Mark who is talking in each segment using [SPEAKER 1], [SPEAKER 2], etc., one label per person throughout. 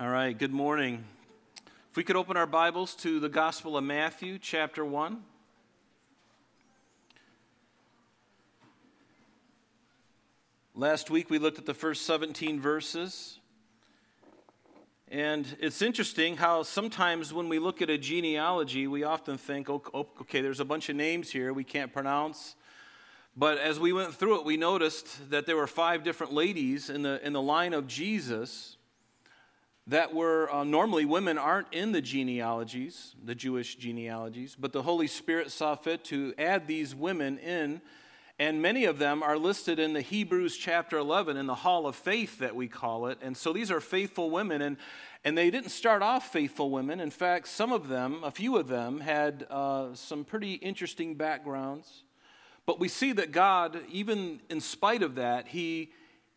[SPEAKER 1] All right, good morning. If we could open our Bibles to the Gospel of Matthew, chapter 1. Last week we looked at the first 17 verses. And it's interesting how sometimes when we look at a genealogy, we often think, okay, there's a bunch of names here we can't pronounce. But as we went through it, we noticed that there were five different ladies in the, in the line of Jesus that were uh, normally women aren't in the genealogies, the Jewish genealogies, but the Holy Spirit saw fit to add these women in. And many of them are listed in the Hebrews chapter 11 in the hall of faith that we call it. And so these are faithful women. And, and they didn't start off faithful women. In fact, some of them, a few of them, had uh, some pretty interesting backgrounds. But we see that God, even in spite of that, He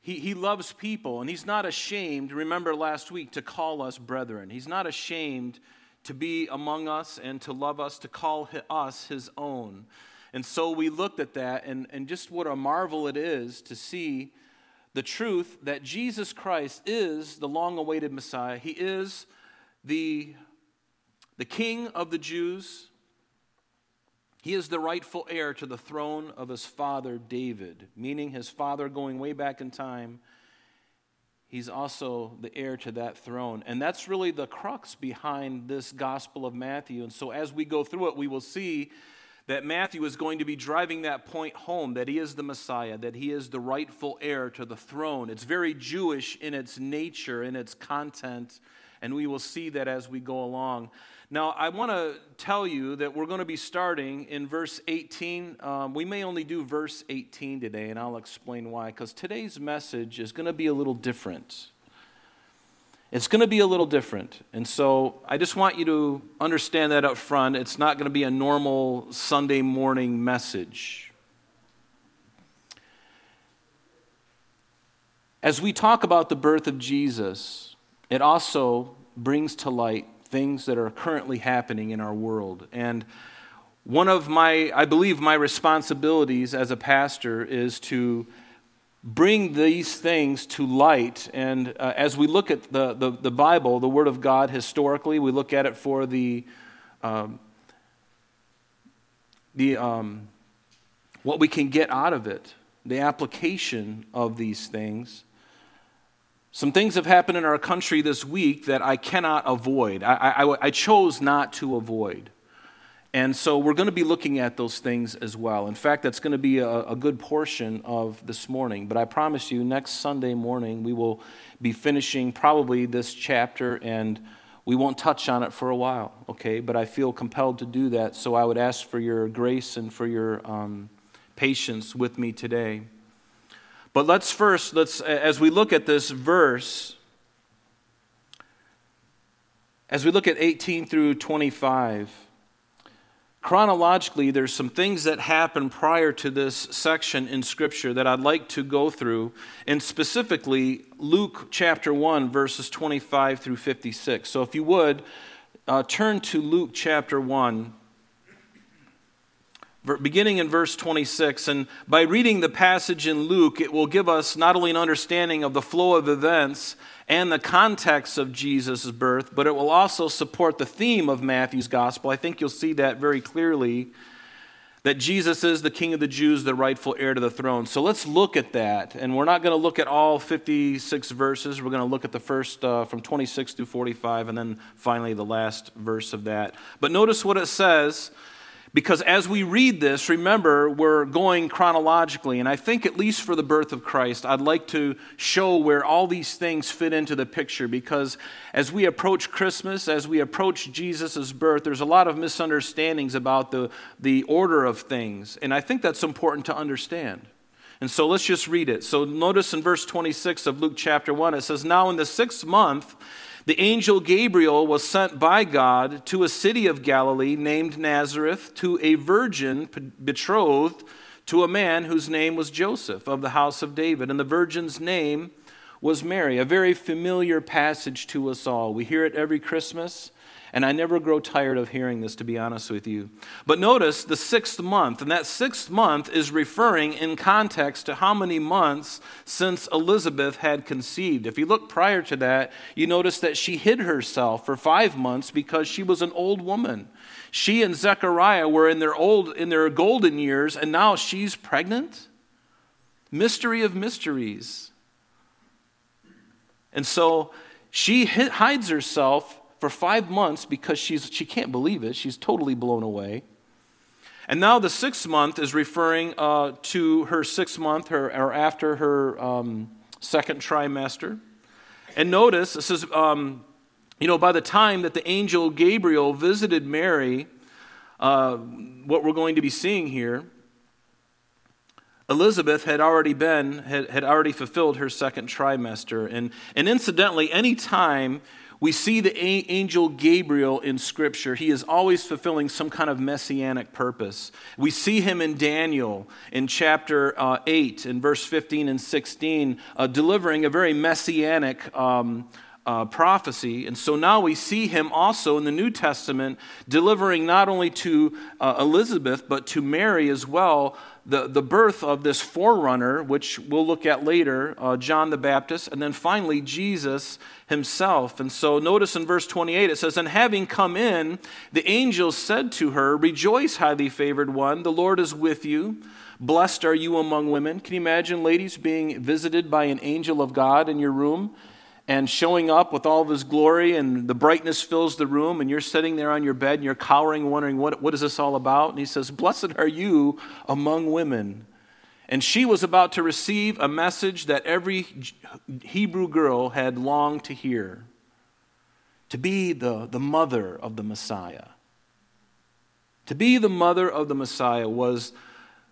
[SPEAKER 1] he, he loves people and he's not ashamed, remember last week, to call us brethren. He's not ashamed to be among us and to love us, to call us his own. And so we looked at that and, and just what a marvel it is to see the truth that Jesus Christ is the long awaited Messiah. He is the, the King of the Jews. He is the rightful heir to the throne of his father David, meaning his father going way back in time. He's also the heir to that throne. And that's really the crux behind this Gospel of Matthew. And so as we go through it, we will see that Matthew is going to be driving that point home that he is the Messiah, that he is the rightful heir to the throne. It's very Jewish in its nature, in its content, and we will see that as we go along. Now, I want to tell you that we're going to be starting in verse 18. Um, we may only do verse 18 today, and I'll explain why, because today's message is going to be a little different. It's going to be a little different. And so I just want you to understand that up front. It's not going to be a normal Sunday morning message. As we talk about the birth of Jesus, it also brings to light things that are currently happening in our world. And one of my, I believe, my responsibilities as a pastor is to bring these things to light. And uh, as we look at the, the, the, Bible, the Word of God historically, we look at it for the, um, the um, what we can get out of it, the application of these things. Some things have happened in our country this week that I cannot avoid. I, I, I chose not to avoid. And so we're going to be looking at those things as well. In fact, that's going to be a, a, good portion of this morning. But I promise you, next Sunday morning, we will be finishing probably this chapter and we won't touch on it for a while, okay? But I feel compelled to do that. So I would ask for your grace and for your um, patience with me today. But let's first, let's, as we look at this verse, as we look at 18 through 25, chronologically, there's some things that happen prior to this section in Scripture that I'd like to go through, and specifically Luke chapter 1, verses 25 through 56. So if you would, uh, turn to Luke chapter 1 beginning in verse 26. And by reading the passage in Luke, it will give us not only an understanding of the flow of events and the context of Jesus' birth, but it will also support the theme of Matthew's gospel. I think you'll see that very clearly that Jesus is the King of the Jews, the rightful heir to the throne. So let's look at that. And we're not going to look at all 56 verses. We're going to look at the first uh, from 26 through 45, and then finally the last verse of that. But notice what it says because as we read this, remember, we're going chronologically. And I think, at least for the birth of Christ, I'd like to show where all these things fit into the picture. Because as we approach Christmas, as we approach Jesus' birth, there's a lot of misunderstandings about the, the order of things. And I think that's important to understand. And so let's just read it. So notice in verse 26 of Luke chapter 1, it says, Now in the sixth month, the angel Gabriel was sent by God to a city of Galilee named Nazareth to a virgin betrothed to a man whose name was Joseph of the house of David. And the virgin's name was Mary, a very familiar passage to us all. We hear it every Christmas. And I never grow tired of hearing this, to be honest with you. But notice the sixth month, and that sixth month is referring in context to how many months since Elizabeth had conceived. If you look prior to that, you notice that she hid herself for five months because she was an old woman. She and Zechariah were in their old in their golden years, and now she's pregnant. Mystery of mysteries. And so she hides herself for five months because she's, she can't believe it. She's totally blown away. And now the sixth month is referring uh, to her sixth month, her, or after her um, second trimester. And notice, it says, um, you know, by the time that the angel Gabriel visited Mary, uh, what we're going to be seeing here, Elizabeth had already been, had, had already fulfilled her second trimester. And, and incidentally, any time we see the angel Gabriel in Scripture. He is always fulfilling some kind of messianic purpose. We see him in Daniel in chapter uh, 8, in verse 15 and 16, uh, delivering a very messianic um, uh, prophecy. And so now we see him also in the New Testament delivering not only to uh, Elizabeth, but to Mary as well the, the birth of this forerunner, which we'll look at later, uh, John the Baptist, and then finally Jesus himself. And so notice in verse 28 it says, And having come in, the angel said to her, Rejoice, highly favored one, the Lord is with you. Blessed are you among women. Can you imagine ladies being visited by an angel of God in your room? And showing up with all of his glory, and the brightness fills the room, and you're sitting there on your bed and you're cowering, wondering, what, what is this all about? And he says, Blessed are you among women. And she was about to receive a message that every Hebrew girl had longed to hear to be the, the mother of the Messiah. To be the mother of the Messiah was,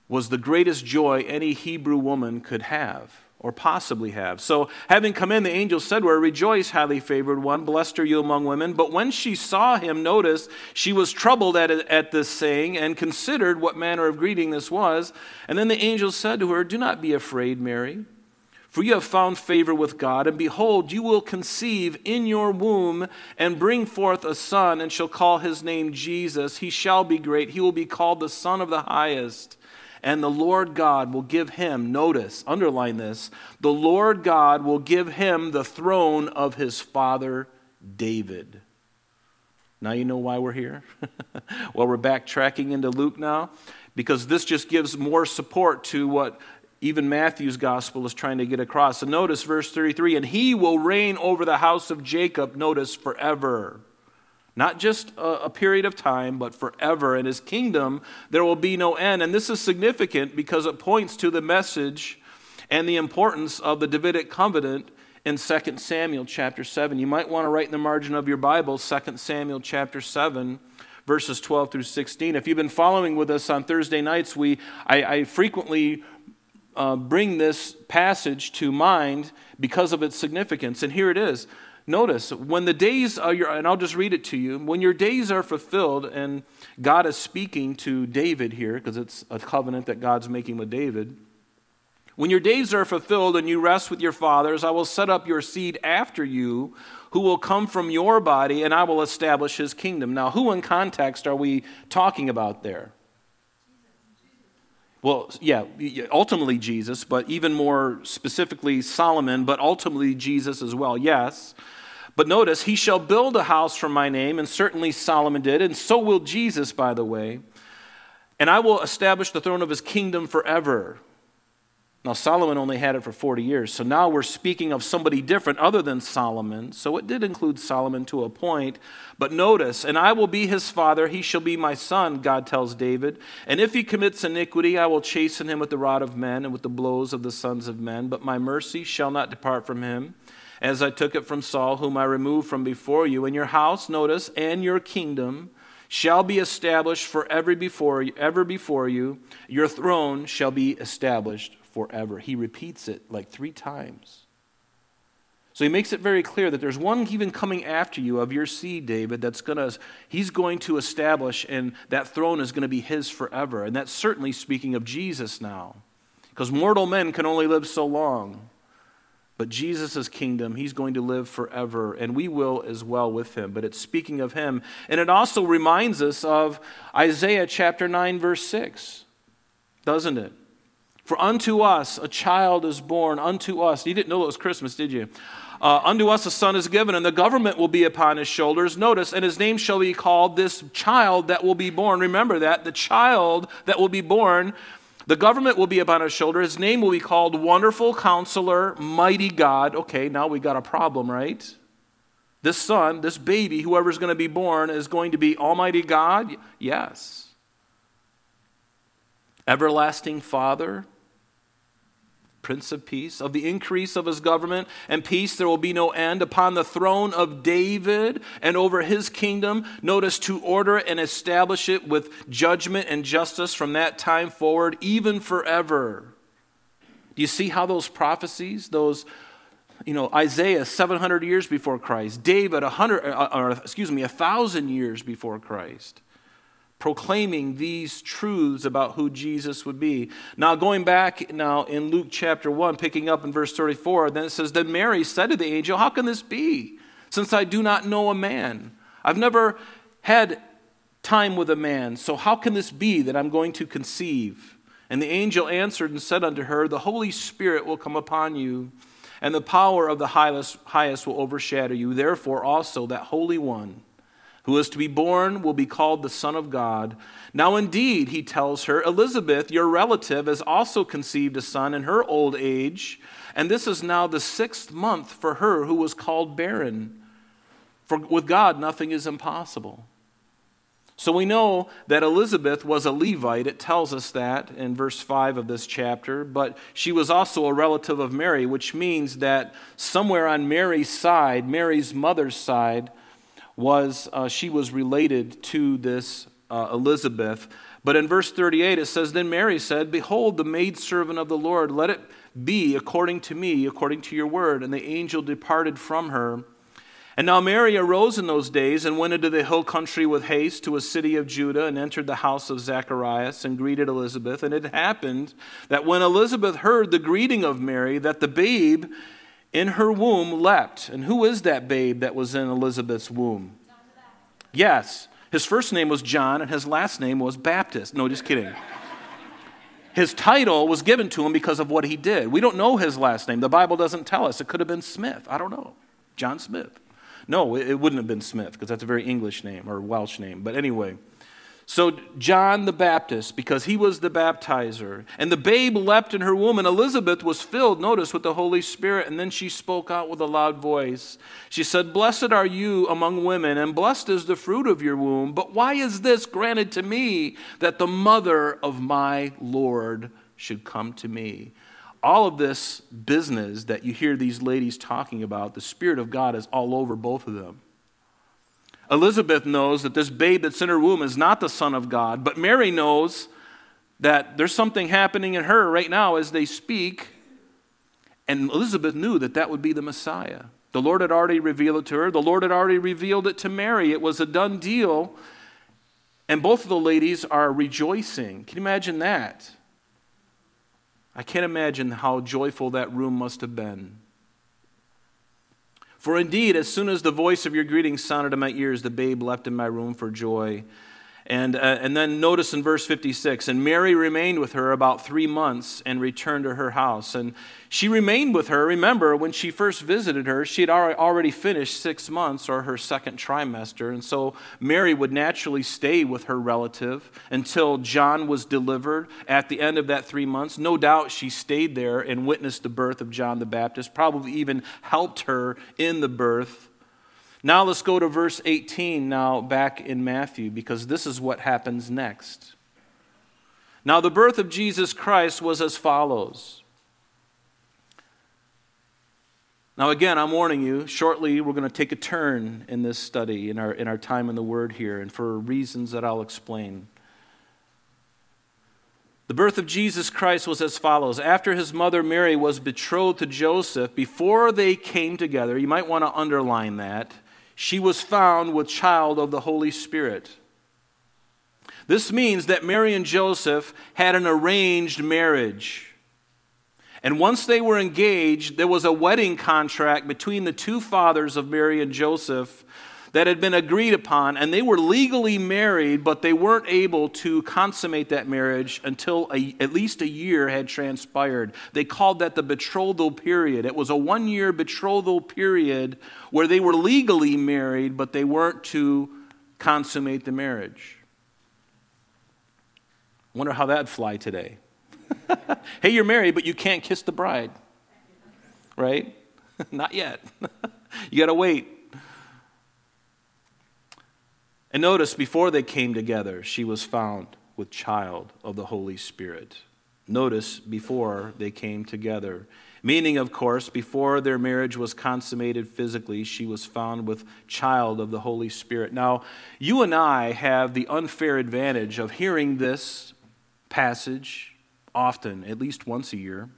[SPEAKER 1] was the greatest joy any Hebrew woman could have or possibly have. So, having come in, the angel said to her, Rejoice, highly favored one, blessed are you among women. But when she saw him, notice she was troubled at, at this saying and considered what manner of greeting this was. And then the angel said to her, Do not be afraid, Mary. For you have found favor with God, and behold, you will conceive in your womb and bring forth a son, and shall call his name Jesus. He shall be great. He will be called the Son of the Highest and the Lord God will give him, notice, underline this, the Lord God will give him the throne of his father David. Now you know why we're here? well, we're backtracking into Luke now because this just gives more support to what even Matthew's gospel is trying to get across. So notice verse 33 and he will reign over the house of Jacob, notice, forever. Not just a, a, period of time, but forever. In his kingdom, there will be no end. And this is significant because it points to the message and the importance of the Davidic covenant in 2 Samuel chapter 7. You might want to write in the margin of your Bible 2 Samuel chapter 7 verses 12 through 16. If you've been following with us on Thursday nights, we, I, I frequently uh, bring this passage to mind because of its significance. And here it is Notice, when the days are your, and I'll just read it to you, when your days are fulfilled, and God is speaking to David here, because it's a covenant that God's making with David. When your days are fulfilled and you rest with your fathers, I will set up your seed after you, who will come from your body, and I will establish his kingdom. Now, who in context are we talking about there? Well, yeah, ultimately Jesus, but even more specifically Solomon, but ultimately Jesus as well, yes. But notice, he shall build a house for my name, and certainly Solomon did, and so will Jesus, by the way. And I will establish the throne of his kingdom forever. Now, Solomon only had it for 40 years, so now we're speaking of somebody different other than Solomon. So it did include Solomon to a point. But notice, and I will be his father, he shall be my son, God tells David. And if he commits iniquity, I will chasten him with the rod of men and with the blows of the sons of men. But my mercy shall not depart from him as I took it from Saul, whom I removed from before you. And your house, notice, and your kingdom shall be established forever before ever before you. Your throne shall be established forever. He repeats it like three times. So he makes it very clear that there's one even coming after you of your seed, David, that's going to, he's going to establish, and that throne is going to be his forever. And that's certainly speaking of Jesus now. Because mortal men can only live so long. But Jesus' kingdom, he's going to live forever, and we will as well with him. But it's speaking of him. And it also reminds us of Isaiah chapter 9, verse 6, doesn't it? For unto us a child is born, unto us. You didn't know it was Christmas, did you? Uh, unto us a son is given, and the government will be upon his shoulders. Notice, and his name shall be called this child that will be born. Remember that. The child that will be born the government will be upon his shoulder. His name will be called Wonderful Counselor, Mighty God. Okay, now we got a problem, right? This son, this baby, whoever's going to be born, is going to be Almighty God? Yes. Everlasting Father? Prince of Peace. Of the increase of his government and peace, there will be no end upon the throne of David and over his kingdom. Notice to order and establish it with judgment and justice from that time forward, even forever. Do you see how those prophecies, those you know, Isaiah 700 years before Christ, David 100, uh, or excuse me, 1,000 years before Christ proclaiming these truths about who Jesus would be. Now, going back now in Luke chapter 1, picking up in verse 34, then it says, Then Mary said to the angel, How can this be, since I do not know a man? I've never had time with a man, so how can this be that I'm going to conceive? And the angel answered and said unto her, The Holy Spirit will come upon you, and the power of the highest, highest will overshadow you. Therefore, also that Holy One who is to be born will be called the Son of God. Now, indeed, he tells her, Elizabeth, your relative, has also conceived a son in her old age, and this is now the sixth month for her who was called barren. For with God, nothing is impossible. So we know that Elizabeth was a Levite. It tells us that in verse 5 of this chapter. But she was also a relative of Mary, which means that somewhere on Mary's side, Mary's mother's side, was uh, she was related to this uh, Elizabeth. But in verse 38, it says, Then Mary said, Behold, the maidservant of the Lord, let it be according to me, according to your word. And the angel departed from her. And now Mary arose in those days and went into the hill country with haste to a city of Judah and entered the house of Zacharias and greeted Elizabeth. And it happened that when Elizabeth heard the greeting of Mary, that the babe in her womb leapt. And who is that babe that was in Elizabeth's womb? Yes. His first name was John, and his last name was Baptist. No, just kidding. His title was given to him because of what he did. We don't know his last name. The Bible doesn't tell us. It could have been Smith. I don't know. John Smith. No, it wouldn't have been Smith because that's a very English name or Welsh name. But anyway. So, John the Baptist, because he was the baptizer, and the babe leapt in her womb, and Elizabeth was filled, notice, with the Holy Spirit, and then she spoke out with a loud voice. She said, Blessed are you among women, and blessed is the fruit of your womb. But why is this granted to me, that the mother of my Lord should come to me? All of this business that you hear these ladies talking about, the Spirit of God is all over both of them. Elizabeth knows that this babe that's in her womb is not the Son of God, but Mary knows that there's something happening in her right now as they speak. And Elizabeth knew that that would be the Messiah. The Lord had already revealed it to her, the Lord had already revealed it to Mary. It was a done deal. And both of the ladies are rejoicing. Can you imagine that? I can't imagine how joyful that room must have been. For indeed, as soon as the voice of your greeting sounded in my ears, the babe leapt in my room for joy. And, uh, and then notice in verse 56 and Mary remained with her about three months and returned to her house. And she remained with her. Remember, when she first visited her, she had already finished six months or her second trimester. And so Mary would naturally stay with her relative until John was delivered at the end of that three months. No doubt she stayed there and witnessed the birth of John the Baptist, probably even helped her in the birth. Now let's go to verse 18 now back in Matthew because this is what happens next. Now the birth of Jesus Christ was as follows. Now again, I'm warning you, shortly we're going to take a turn in this study in our in our time in the word here and for reasons that I'll explain. The birth of Jesus Christ was as follows. After his mother Mary was betrothed to Joseph, before they came together, you might want to underline that she was found with child of the Holy Spirit. This means that Mary and Joseph had an arranged marriage. And once they were engaged, there was a wedding contract between the two fathers of Mary and Joseph that had been agreed upon, and they were legally married, but they weren't able to consummate that marriage until a, at least a year had transpired. They called that the betrothal period. It was a one year betrothal period where they were legally married, but they weren't to consummate the marriage. Wonder how that'd fly today. hey, you're married, but you can't kiss the bride. Right? Not yet. you got to wait. And notice, before they came together, she was found with child of the Holy Spirit. Notice, before they came together. Meaning, of course, before their marriage was consummated physically, she was found with child of the Holy Spirit. Now, you and I have the unfair advantage of hearing this passage often, at least once a year.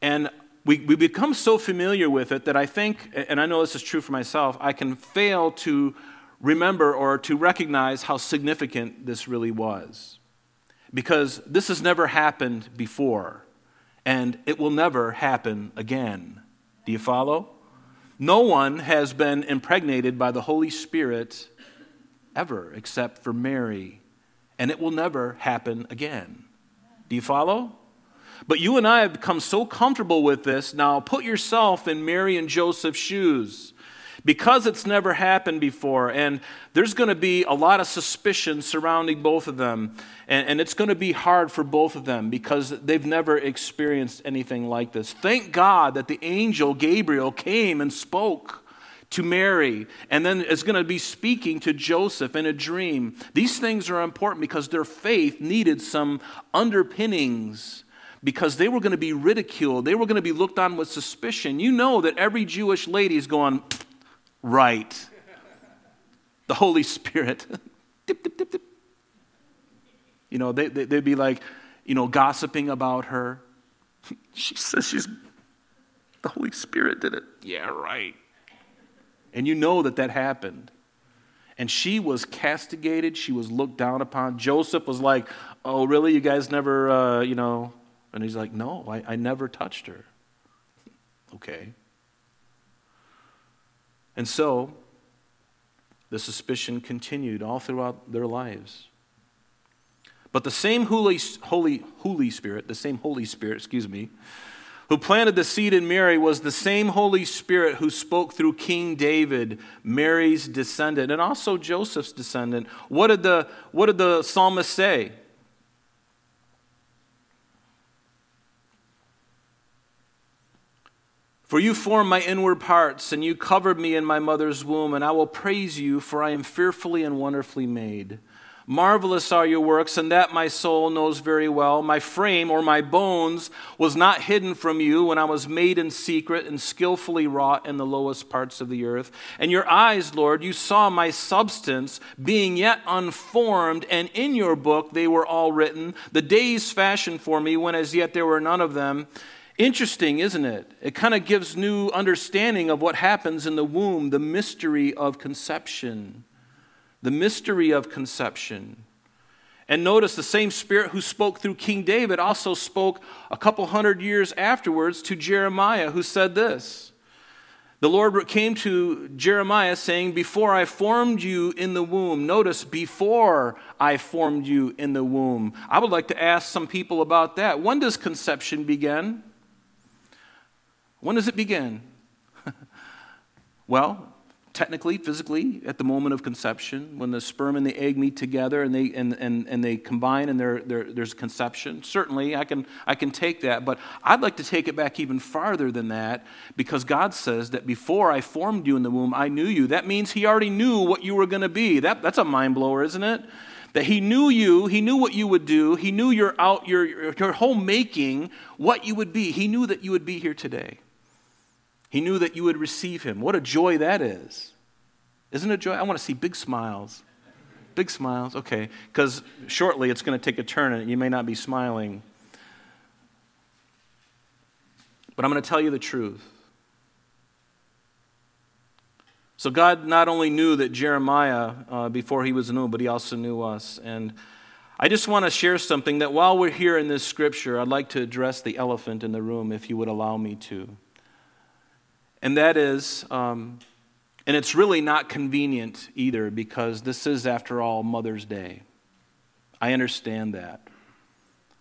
[SPEAKER 1] And we, we become so familiar with it that I think, and I know this is true for myself, I can fail to remember or to recognize how significant this really was. Because this has never happened before, and it will never happen again. Do you follow? No one has been impregnated by the Holy Spirit ever except for Mary, and it will never happen again. Do you follow? But you and I have become so comfortable with this. Now put yourself in Mary and Joseph's shoes because it's never happened before, and there's going to be a lot of suspicion surrounding both of them, and, and it's going to be hard for both of them because they've never experienced anything like this. Thank God that the angel Gabriel came and spoke to Mary, and then is going to be speaking to Joseph in a dream. These things are important because their faith needed some underpinnings because they were going to be ridiculed. They were going to be looked on with suspicion. You know that every Jewish lady is going, right. The Holy Spirit. dip, dip, dip. You know, they, they, would be like, you know, gossiping about her. she says she's, the Holy Spirit did it. Yeah, right. And you know that that happened. And she was castigated. She was looked down upon. Joseph was like, oh, really? You guys never, uh, you know. And he's like, no, I, I never touched her. Okay. And so, the suspicion continued all throughout their lives. But the same Holy, Holy, Holy Spirit, the same Holy Spirit, excuse me, who planted the seed in Mary was the same Holy Spirit who spoke through King David, Mary's descendant, and also Joseph's descendant. What did the, what did the psalmist say? For you formed my inward parts, and you covered me in my mother's womb, and I will praise you, for I am fearfully and wonderfully made. Marvelous are your works, and that my soul knows very well. My frame or my bones was not hidden from you when I was made in secret and skillfully wrought in the lowest parts of the earth. And your eyes, Lord, you saw my substance being yet unformed, and in your book they were all written, the days fashioned for me when as yet there were none of them. Interesting, isn't it? It kind of gives new understanding of what happens in the womb, the mystery of conception. The mystery of conception. And notice the same Spirit who spoke through King David also spoke a couple hundred years afterwards to Jeremiah, who said this. The Lord came to Jeremiah saying, Before I formed you in the womb, notice, before I formed you in the womb. I would like to ask some people about that. When does conception begin? When does it begin? well, technically, physically, at the moment of conception, when the sperm and the egg meet together and they, and, and, and they combine and there, there's conception. Certainly, I can, I can take that, but I'd like to take it back even farther than that because God says that before I formed you in the womb, I knew you. That means He already knew what you were going to be. That, that's a mind blower, isn't it? that he knew you, he knew what you would do, he knew your out your, your whole making, what you would be. He knew that you would be here today. He knew that you would receive him. What a joy that is. Isn't it joy? I want to see big smiles. Big smiles, okay. Because shortly it's going to take a turn and you may not be smiling. But I'm going to tell you the truth. So God not only knew that Jeremiah uh, before he was known, but he also knew us. And I just want to share something that while we're here in this scripture, I'd like to address the elephant in the room, if you would allow me to. And that is, um, and it's really not convenient either because this is, after all, Mother's Day. I understand that.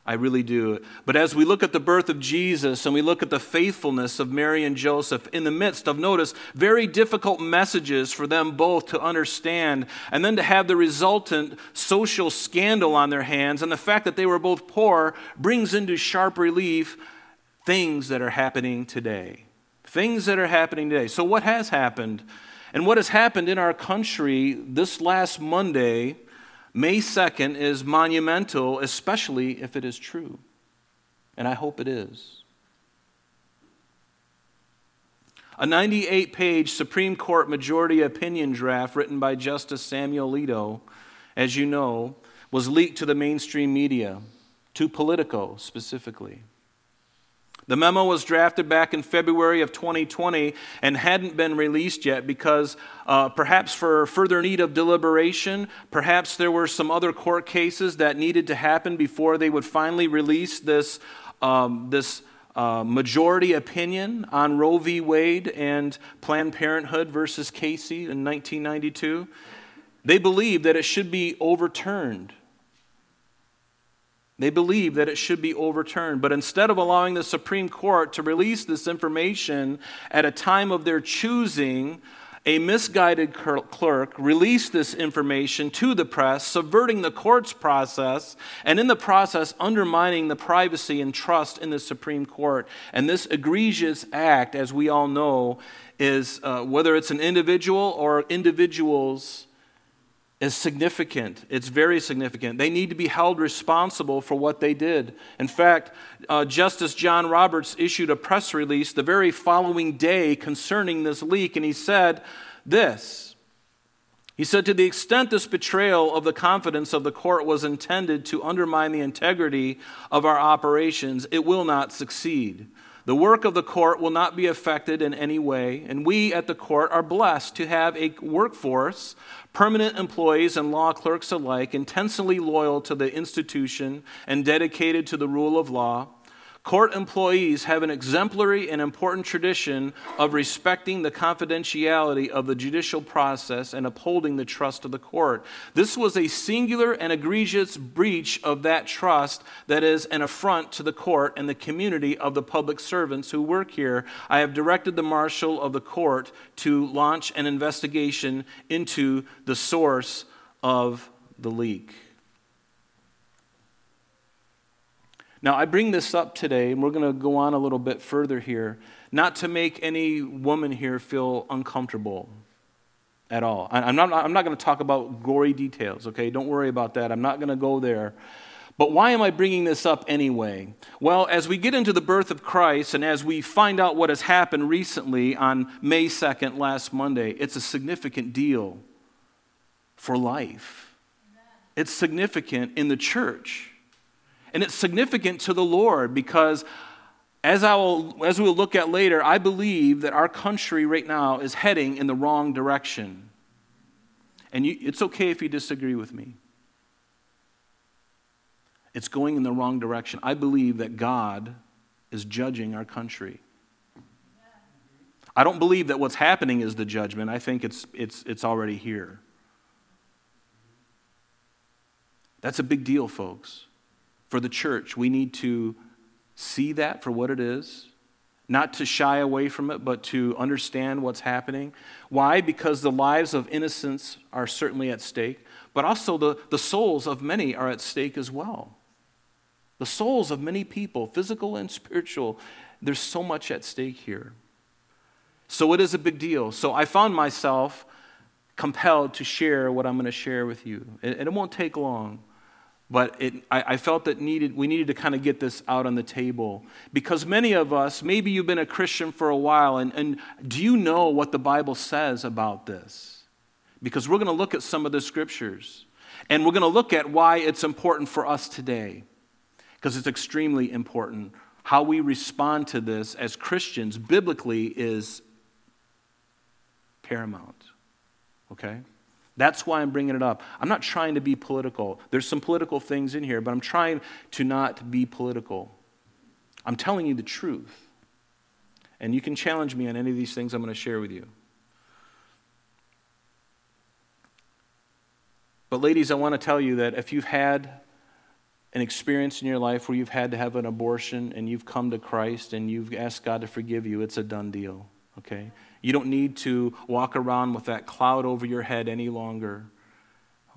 [SPEAKER 1] I really do. But as we look at the birth of Jesus and we look at the faithfulness of Mary and Joseph in the midst of, notice, very difficult messages for them both to understand, and then to have the resultant social scandal on their hands, and the fact that they were both poor brings into sharp relief things that are happening today. Things that are happening today. So, what has happened? And what has happened in our country this last Monday May 2nd is monumental, especially if it is true. And I hope it is. A 98 page Supreme Court majority opinion draft written by Justice Samuel Alito, as you know, was leaked to the mainstream media, to Politico specifically. The memo was drafted back in February of 2020 and hadn't been released yet because uh, perhaps for further need of deliberation, perhaps there were some other court cases that needed to happen before they would finally release this, um, this uh, majority opinion on Roe v. Wade and Planned Parenthood versus Casey in 1992. They believed that it should be overturned. They believe that it should be overturned. But instead of allowing the Supreme Court to release this information at a time of their choosing, a misguided clerk released this information to the press, subverting the court's process, and in the process undermining the privacy and trust in the Supreme Court. And this egregious act, as we all know, is uh, whether it's an individual or individuals is significant. It's very significant. They need to be held responsible for what they did. In fact, uh, Justice John Roberts issued a press release the very following day concerning this leak, and he said this. He said, To the extent this betrayal of the confidence of the court was intended to undermine the integrity of our operations, it will not succeed. The work of the court will not be affected in any way, and we at the court are blessed to have a workforce, permanent employees and law clerks alike, intensely loyal to the institution and dedicated to the rule of law. Court employees have an exemplary and important tradition of respecting the confidentiality of the judicial process and upholding the trust of the court. This was a singular and egregious breach of that trust that is an affront to the court and the community of the public servants who work here. I have directed the marshal of the court to launch an investigation into the source of the leak. Now, I bring this up today, and we're going to go on a little bit further here, not to make any woman here feel uncomfortable at all. I'm not, I'm not going to talk about gory details, okay? Don't worry about that. I'm not going to go there. But why am I bringing this up anyway? Well, as we get into the birth of Christ and as we find out what has happened recently on May 2nd, last Monday, it's a significant deal for life. It's significant in the church. And it's significant to the Lord because, as, I will, as we'll look at later, I believe that our country right now is heading in the wrong direction. And you, it's okay if you disagree with me. It's going in the wrong direction. I believe that God is judging our country. I don't believe that what's happening is the judgment. I think it's, it's, it's already here. That's a big deal, folks for the church. We need to see that for what it is, not to shy away from it, but to understand what's happening. Why? Because the lives of innocents are certainly at stake, but also the, the souls of many are at stake as well. The souls of many people, physical and spiritual, there's so much at stake here. So it is a big deal. So I found myself compelled to share what I'm going to share with you. And it won't take long. But it, I, I, felt that needed, we needed to kind of get this out on the table. Because many of us, maybe you've been a Christian for a while, and, and do you know what the Bible says about this? Because we're going to look at some of the scriptures. And we're going to look at why it's important for us today. Because it's extremely important. How we respond to this as Christians biblically is paramount. Okay? That's why I'm bringing it up. I'm not trying to be political. There's some political things in here, but I'm trying to not be political. I'm telling you the truth. And you can challenge me on any of these things I'm going to share with you. But, ladies, I want to tell you that if you've had an experience in your life where you've had to have an abortion and you've come to Christ and you've asked God to forgive you, it's a done deal, okay? You don't need to walk around with that cloud over your head any longer,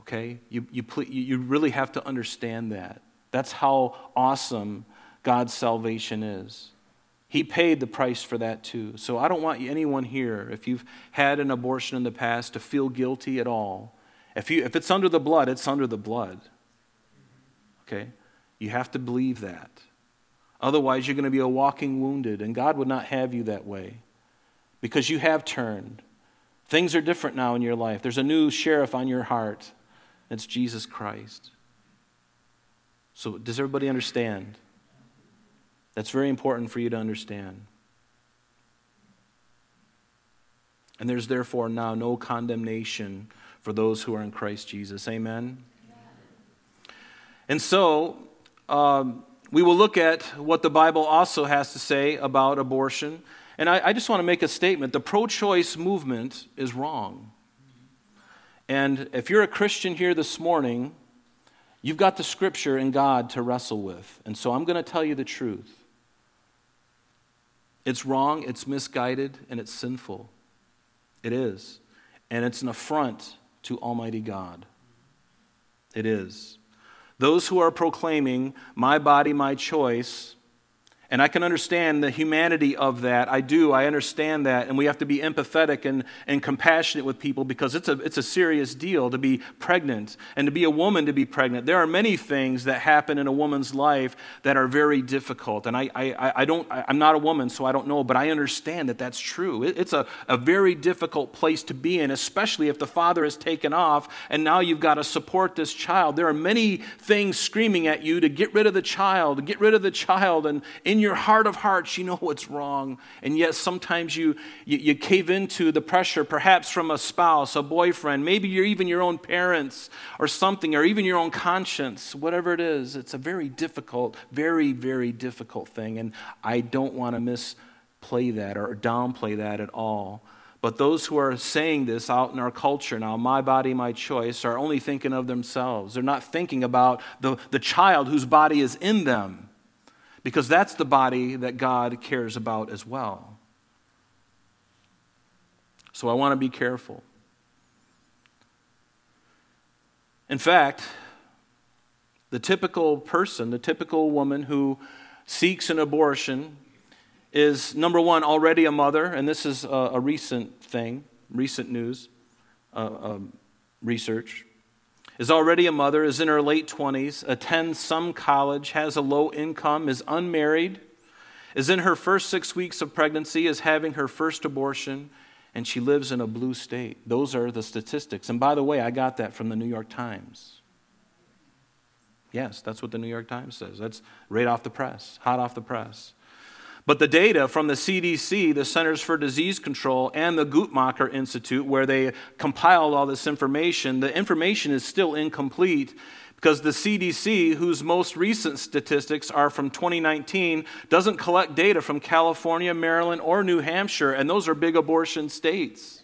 [SPEAKER 1] okay? You, you, you really have to understand that. That's how awesome God's salvation is. He paid the price for that too. So I don't want anyone here, if you've had an abortion in the past, to feel guilty at all. If, you, if it's under the blood, it's under the blood. Okay? You have to believe that. Otherwise, you're going to be a walking wounded, and God would not have you that way because you have turned. Things are different now in your life. There's a new sheriff on your heart. It's Jesus Christ. So, does everybody understand? That's very important for you to understand. And there's therefore now no condemnation for those who are in Christ Jesus. Amen? And so, um, we will look at what the Bible also has to say about abortion. And I, I just want to make a statement the pro choice movement is wrong. And if you're a Christian here this morning, you've got the scripture and God to wrestle with. And so I'm going to tell you the truth. It's wrong, it's misguided, and it's sinful. It is. And it's an affront to Almighty God. It is. Those who are proclaiming, my body, my choice, and I can understand the humanity of that. I do. I understand that. And we have to be empathetic and, and compassionate with people because it's a, it's a serious deal to be pregnant and to be a woman to be pregnant. There are many things that happen in a woman's life that are very difficult. And I, I, I don't, I'm not a woman, so I don't know, but I understand that that's true. It, it's a, a very difficult place to be in, especially if the father is taken off and now you've got to support this child. There are many things screaming at you to get rid of the child, get rid of the child. And in your heart of hearts, you know what's wrong. And yet sometimes you, you, you, cave into the pressure, perhaps from a spouse, a boyfriend, maybe you're even your own parents or something, or even your own conscience, whatever it is. It's a very difficult, very, very difficult thing. And I don't want to misplay that or downplay that at all. But those who are saying this out in our culture now, my body, my choice, are only thinking of themselves. They're not thinking about the, the child whose body is in them because that's the body that God cares about as well. So I want to be careful. In fact, the typical person, the typical woman who seeks an abortion is number one, already a mother, and this is a, a recent thing, recent news, uh, um, research is already a mother, is in her late 20s, attends some college, has a low income, is unmarried, is in her first six weeks of pregnancy, is having her first abortion, and she lives in a blue state. Those are the statistics. And by the way, I got that from the New York Times. Yes, that's what the New York Times says. That's right off the press, hot off the press. But the data from the CDC, the Centers for Disease Control, and the Guttmacher Institute, where they compiled all this information, the information is still incomplete because the CDC, whose most recent statistics are from 2019, doesn't collect data from California, Maryland, or New Hampshire, and those are big abortion states.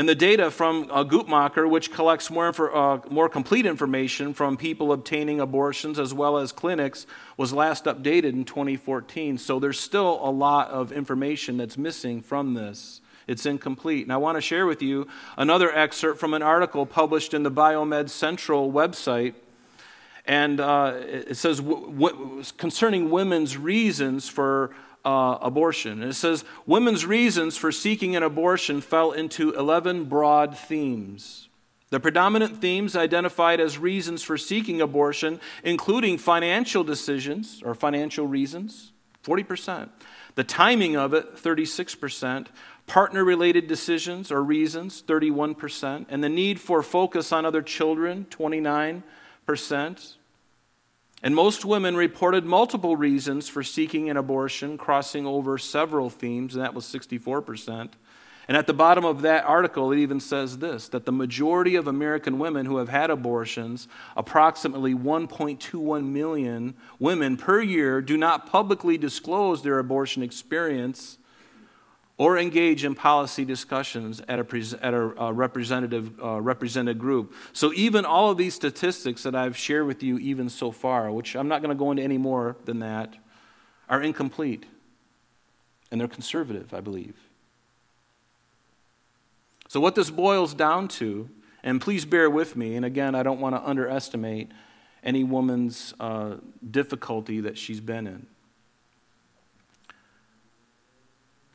[SPEAKER 1] And the data from uh, Guttmacher, which collects more, uh, more complete information from people obtaining abortions as well as clinics, was last updated in 2014. So there's still a lot of information that's missing from this. It's incomplete. And I want to share with you another excerpt from an article published in the Biomed Central website. And uh, it says, w- w- concerning women's reasons for uh, abortion. And it says women's reasons for seeking an abortion fell into 11 broad themes. The predominant themes identified as reasons for seeking abortion, including financial decisions or financial reasons, 40%. The timing of it, 36%. Partner related decisions or reasons, 31%. And the need for focus on other children, 29%. And most women reported multiple reasons for seeking an abortion, crossing over several themes, and that was 64%. And at the bottom of that article, it even says this that the majority of American women who have had abortions, approximately 1.21 million women per year, do not publicly disclose their abortion experience or engage in policy discussions at a, at a uh, representative uh, represented group. So even all of these statistics that I've shared with you even so far, which I'm not going to go into any more than that, are incomplete. And they're conservative, I believe. So, what this boils down to, and please bear with me, and again, I don't want to underestimate any woman's uh, difficulty that she's been in.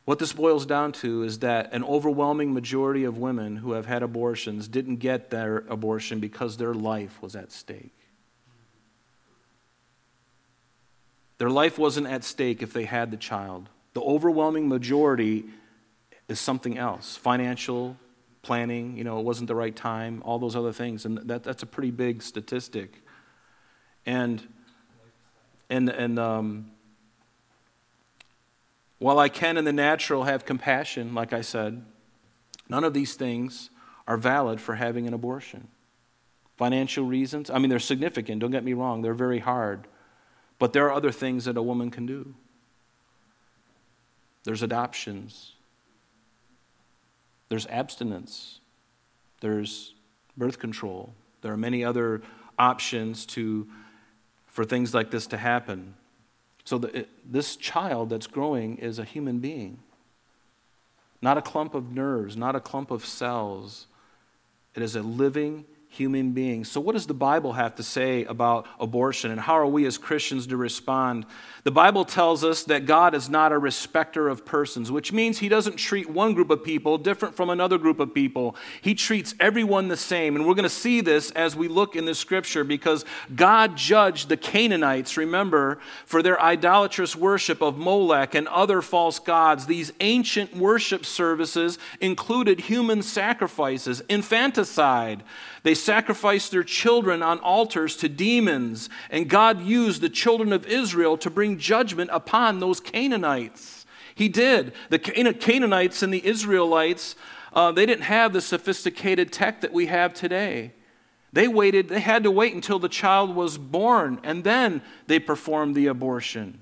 [SPEAKER 1] What this boils down to is that an overwhelming majority of women who have had abortions didn't get their abortion because their life was at stake. Their life wasn't at stake if they had the child. The overwhelming majority is something else financial, planning, you know, it wasn't the right time, all those other things. And that, that's a pretty big statistic. And, and, and um, while I can in the natural have compassion, like I said, none of these things are valid for having an abortion. Financial reasons, I mean, they're significant, don't get me wrong, they're very hard. But there are other things that a woman can do. There's adoptions, there's abstinence, there's birth control. There are many other options to, for things like this to happen. So the, it, this child that's growing is a human being, not a clump of nerves, not a clump of cells. It is a living human beings. So, what does the Bible have to say about abortion, and how are we as Christians to respond? The Bible tells us that God is not a respecter of persons, which means He doesn't treat one group of people different from another group of people. He treats everyone the same. And we're going to see this as we look in the scripture because God judged the Canaanites, remember, for their idolatrous worship of Molech and other false gods. These ancient worship services included human sacrifices, infanticide. They sacrificed their children on altars to demons, and God used the children of Israel to bring judgment upon those Canaanites. He did. The Canaanites and the Israelites, uh, they didn't have the sophisticated tech that we have today. They waited, they had to wait until the child was born, and then they performed the abortion.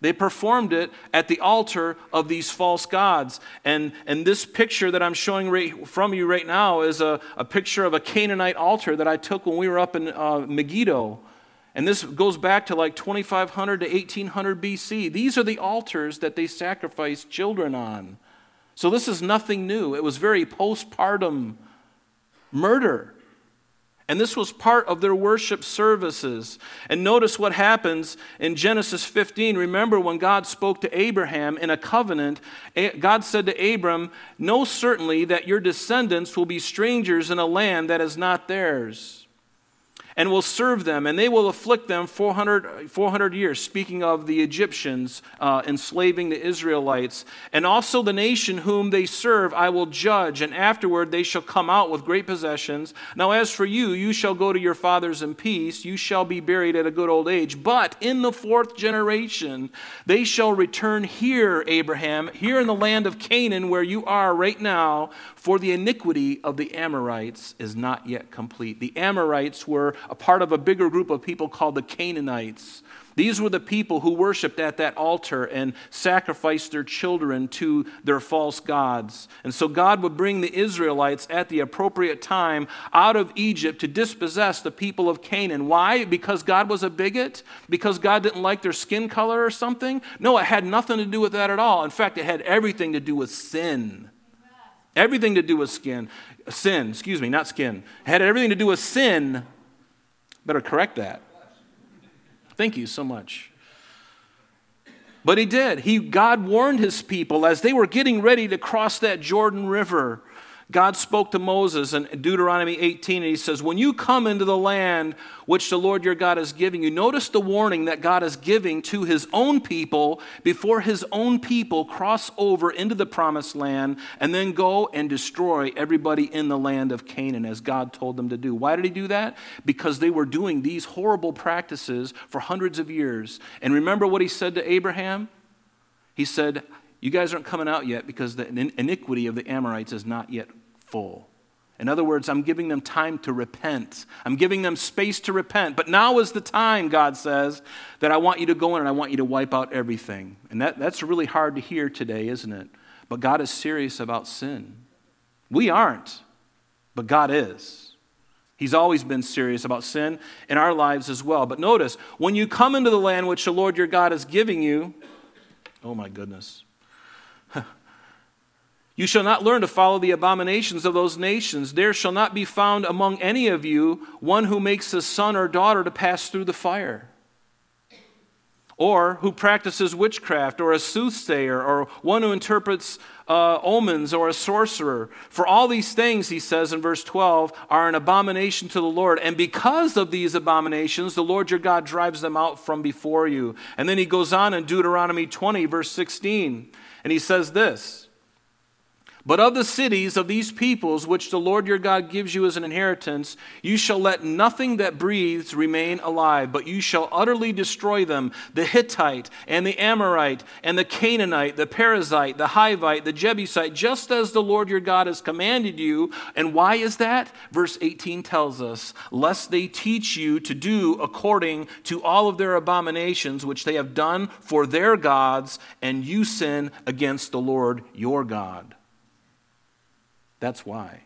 [SPEAKER 1] They performed it at the altar of these false gods. And, and this picture that I'm showing right from you right now is a, a picture of a Canaanite altar that I took when we were up in uh, Megiddo. And this goes back to like 2500 to 1800 BC. These are the altars that they sacrificed children on. So this is nothing new. It was very postpartum murder. And this was part of their worship services. And notice what happens in Genesis 15. Remember when God spoke to Abraham in a covenant, God said to Abram, Know certainly that your descendants will be strangers in a land that is not theirs and will serve them, and they will afflict them 400, 400 years, speaking of the Egyptians uh, enslaving the Israelites. And also the nation whom they serve I will judge, and afterward they shall come out with great possessions. Now, as for you, you shall go to your fathers in peace, you shall be buried at a good old age. But in the fourth generation they shall return here, Abraham, here in the land of Canaan, where you are right now, for the iniquity of the Amorites is not yet complete. The Amorites were a part of a bigger group of people called the Canaanites. These were the people who worshiped at that altar and sacrificed their children to their false gods. And so God would bring the Israelites at the appropriate time out of Egypt to dispossess the people of Canaan. Why? Because God was a bigot? Because God didn't like their skin color or something? No, it had nothing to do with that at all. In fact, it had everything to do with sin. Everything to do with skin. Sin, excuse me, not skin. Had everything to do with sin Better correct that. Thank you so much. But he did. He, God warned his people as they were getting ready to cross that Jordan River God spoke to Moses in Deuteronomy 18, and he says, When you come into the land which the Lord your God is giving you, notice the warning that God is giving to his own people before his own people cross over into the promised land and then go and destroy everybody in the land of Canaan as God told them to do. Why did he do that? Because they were doing these horrible practices for hundreds of years. And remember what he said to Abraham? He said, You guys aren't coming out yet because the iniquity of the Amorites is not yet full. In other words, I'm giving them time to repent. I'm giving them space to repent. But now is the time, God says, that I want you to go in and I want you to wipe out everything. And that, that's really hard to hear today, isn't it? But God is serious about sin. We aren't, but God is. He's always been serious about sin in our lives as well. But notice, when you come into the land which the Lord your God is giving you, oh my goodness. You shall not learn to follow the abominations of those nations. There shall not be found among any of you one who makes his son or daughter to pass through the fire, or who practices witchcraft, or a soothsayer, or one who interprets uh, omens, or a sorcerer. For all these things, he says in verse 12, are an abomination to the Lord. And because of these abominations, the Lord your God drives them out from before you. And then he goes on in Deuteronomy 20, verse 16, and he says this. But of the cities of these peoples, which the Lord your God gives you as an inheritance, you shall let nothing that breathes remain alive, but you shall utterly destroy them the Hittite, and the Amorite, and the Canaanite, the Perizzite, the Hivite, the Jebusite, just as the Lord your God has commanded you. And why is that? Verse 18 tells us, lest they teach you to do according to all of their abominations which they have done for their gods, and you sin against the Lord your God. That's why.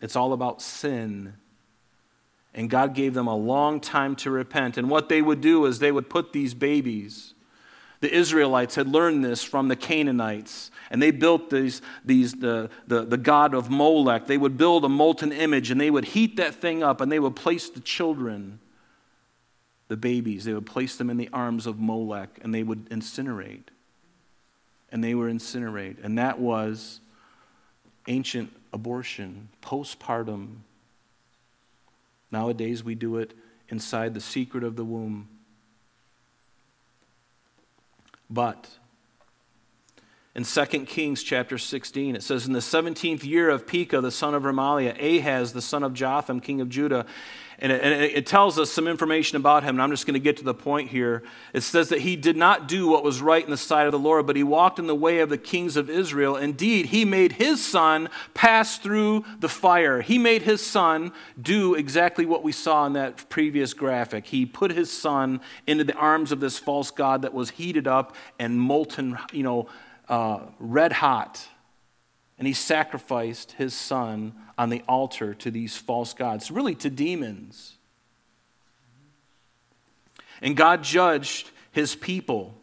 [SPEAKER 1] It's all about sin. And God gave them a long time to repent. And what they would do is they would put these babies. The Israelites had learned this from the Canaanites, and they built these, these, the, the, the god of Molech. They would build a molten image, and they would heat that thing up, and they would place the children, the babies, they would place them in the arms of Molech, and they would incinerate. And they were incinerate. And that was ancient abortion, postpartum. Nowadays, we do it inside the secret of the womb. But in 2 Kings chapter 16, it says, In the 17th year of Pekah, the son of Remaliah, Ahaz, the son of Jotham, king of Judah, and it, and it, tells us some information about him, and I'm just going to get to the point here. It says that he did not do what was right in the sight of the Lord, but he walked in the way of the kings of Israel. Indeed, he made his son pass through the fire. He made his son do exactly what we saw in that previous graphic. He put his son into the arms of this false god that was heated up and molten, you know, uh, red hot. And he sacrificed his son on the altar to these false gods, really to demons. And God judged his people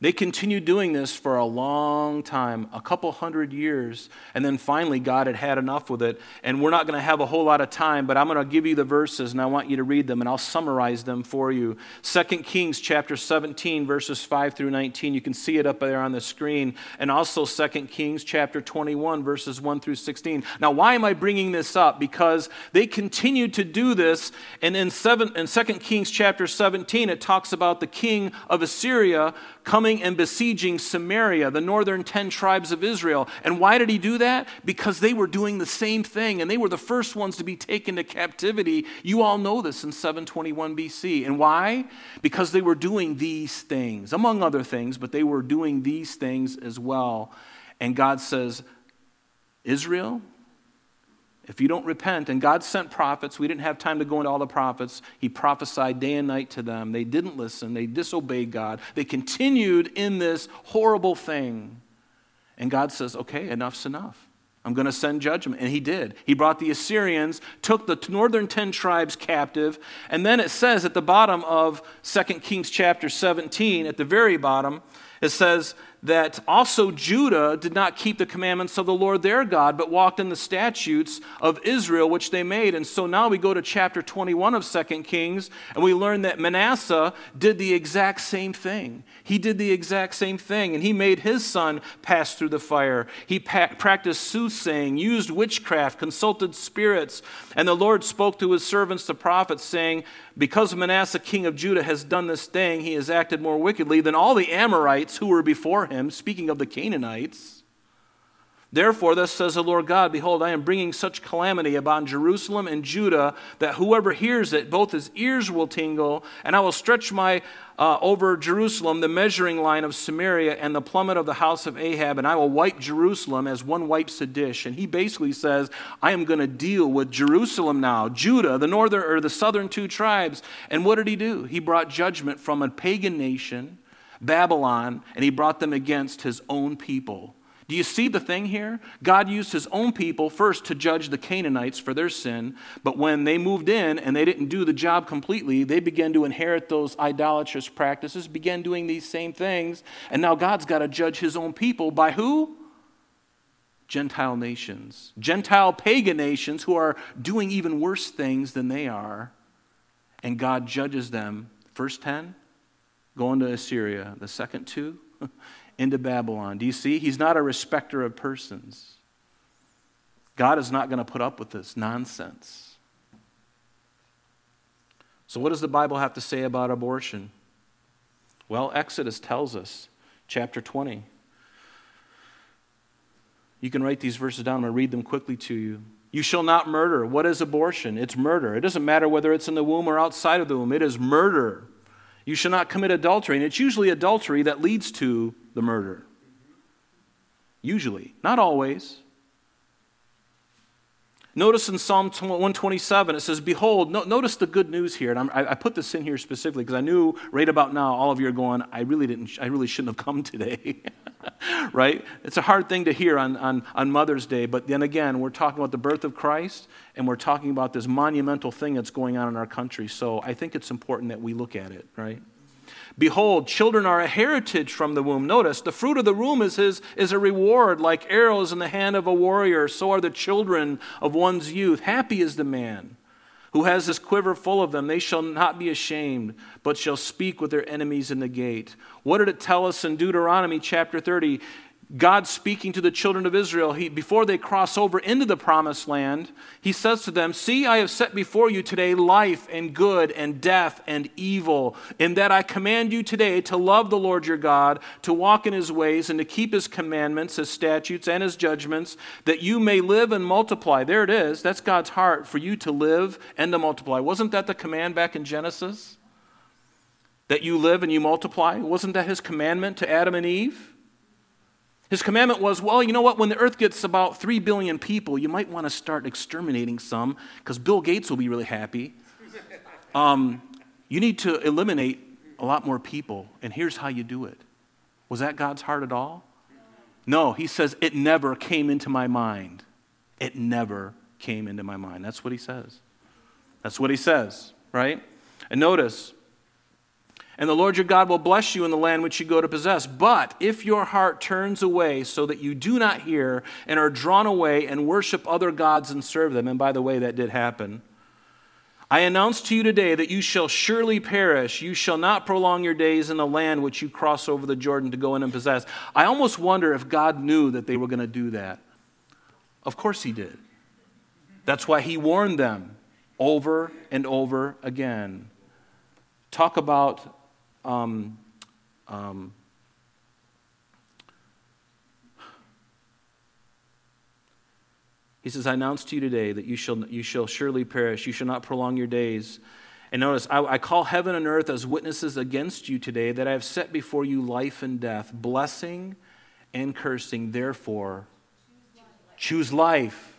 [SPEAKER 1] they continued doing this for a long time, a couple hundred years, and then finally God had had enough with it. And we're not going to have a whole lot of time, but I'm going to give you the verses and I want you to read them and I'll summarize them for you. 2 Kings chapter 17 verses 5 through 19. You can see it up there on the screen, and also 2 Kings chapter 21 verses 1 through 16. Now, why am I bringing this up? Because they continued to do this, and in 7 in 2 Kings chapter 17 it talks about the king of Assyria coming and besieging Samaria, the northern 10 tribes of Israel. And why did he do that? Because they were doing the same thing, and they were the first ones to be taken to captivity. You all know this in 721 BC. And why? Because they were doing these things, among other things, but they were doing these things as well. And God says, Israel, if you don't repent, and God sent prophets, we didn't have time to go into all the prophets. He prophesied day and night to them. They didn't listen, they disobeyed God. They continued in this horrible thing. And God says, okay, enough's enough. I'm going to send judgment. And he did. He brought the Assyrians, took the northern 10 tribes captive, and then it says at the bottom of 2 Kings chapter 17, at the very bottom, it says that also Judah did not keep the commandments of the Lord their God, but walked in the statutes of Israel, which they made. And so now we go to chapter 21 of 2 Kings, and we learn that Manasseh did the exact same thing. He did the exact same thing, and he made his son pass through the fire. He pa- practiced soothsaying, used witchcraft, consulted spirits, and the Lord spoke to his servants, the prophets, saying, Because Manasseh, king of Judah, has done this thing, he has acted more wickedly than all the Amorites who were before him, speaking of the Canaanites. Therefore, thus says the Lord God Behold, I am bringing such calamity upon Jerusalem and Judah that whoever hears it, both his ears will tingle, and I will stretch my uh, over Jerusalem the measuring line of Samaria and the plummet of the house of Ahab, and I will wipe Jerusalem as one wipes a dish. And he basically says, I am going to deal with Jerusalem now, Judah, the northern or the southern two tribes. And what did he do? He brought judgment from a pagan nation, Babylon, and he brought them against his own people. Do you see the thing here? God used his own people first to judge the Canaanites for their sin, but when they moved in and they didn't do the job completely, they began to inherit those idolatrous practices, began doing these same things, and now God's got to judge his own people by who? Gentile nations. Gentile pagan nations who are doing even worse things than they are, and God judges them. First 10, going to Assyria. The second two, into Babylon. Do you see? He's not a respecter of persons. God is not going to put up with this nonsense. So, what does the Bible have to say about abortion? Well, Exodus tells us, chapter 20. You can write these verses down. I'm going to read them quickly to you. You shall not murder. What is abortion? It's murder. It doesn't matter whether it's in the womb or outside of the womb, it is murder. You shall not commit adultery. And it's usually adultery that leads to the murder. Usually, not always. Notice in Psalm 127, it says, Behold, no, notice the good news here. And I, I put this in here specifically because I knew right about now all of you are going, I really, didn't, I really shouldn't have come today. right? It's a hard thing to hear on, on, on Mother's Day, but then again, we're talking about the birth of Christ and we're talking about this monumental thing that's going on in our country. So I think it's important that we look at it, right? Behold, children are a heritage from the womb. Notice, the fruit of the womb is, his, is a reward, like arrows in the hand of a warrior. So are the children of one's youth. Happy is the man who has his quiver full of them. They shall not be ashamed, but shall speak with their enemies in the gate. What did it tell us in Deuteronomy chapter 30? God speaking to the children of Israel, he, before they cross over into the promised land, he says to them, See, I have set before you today life and good and death and evil, in that I command you today to love the Lord your God, to walk in his ways, and to keep his commandments, his statutes, and his judgments, that you may live and multiply. There it is. That's God's heart for you to live and to multiply. Wasn't that the command back in Genesis? That you live and you multiply? Wasn't that his commandment to Adam and Eve? His commandment was, well, you know what? When the earth gets about 3 billion people, you might want to start exterminating some because Bill Gates will be really happy. Um, you need to eliminate a lot more people, and here's how you do it. Was that God's heart at all? No, he says, it never came into my mind. It never came into my mind. That's what he says. That's what he says, right? And notice, and the Lord your God will bless you in the land which you go to possess. But if your heart turns away so that you do not hear and are drawn away and worship other gods and serve them, and by the way, that did happen. I announce to you today that you shall surely perish. You shall not prolong your days in the land which you cross over the Jordan to go in and possess. I almost wonder if God knew that they were going to do that. Of course, He did. That's why He warned them over and over again. Talk about um, um, he says, I announce to you today that you shall, you shall surely perish. You shall not prolong your days. And notice, I, I, call heaven and earth as witnesses against you today that I have set before you life and death, blessing and cursing. Therefore, choose life. choose life.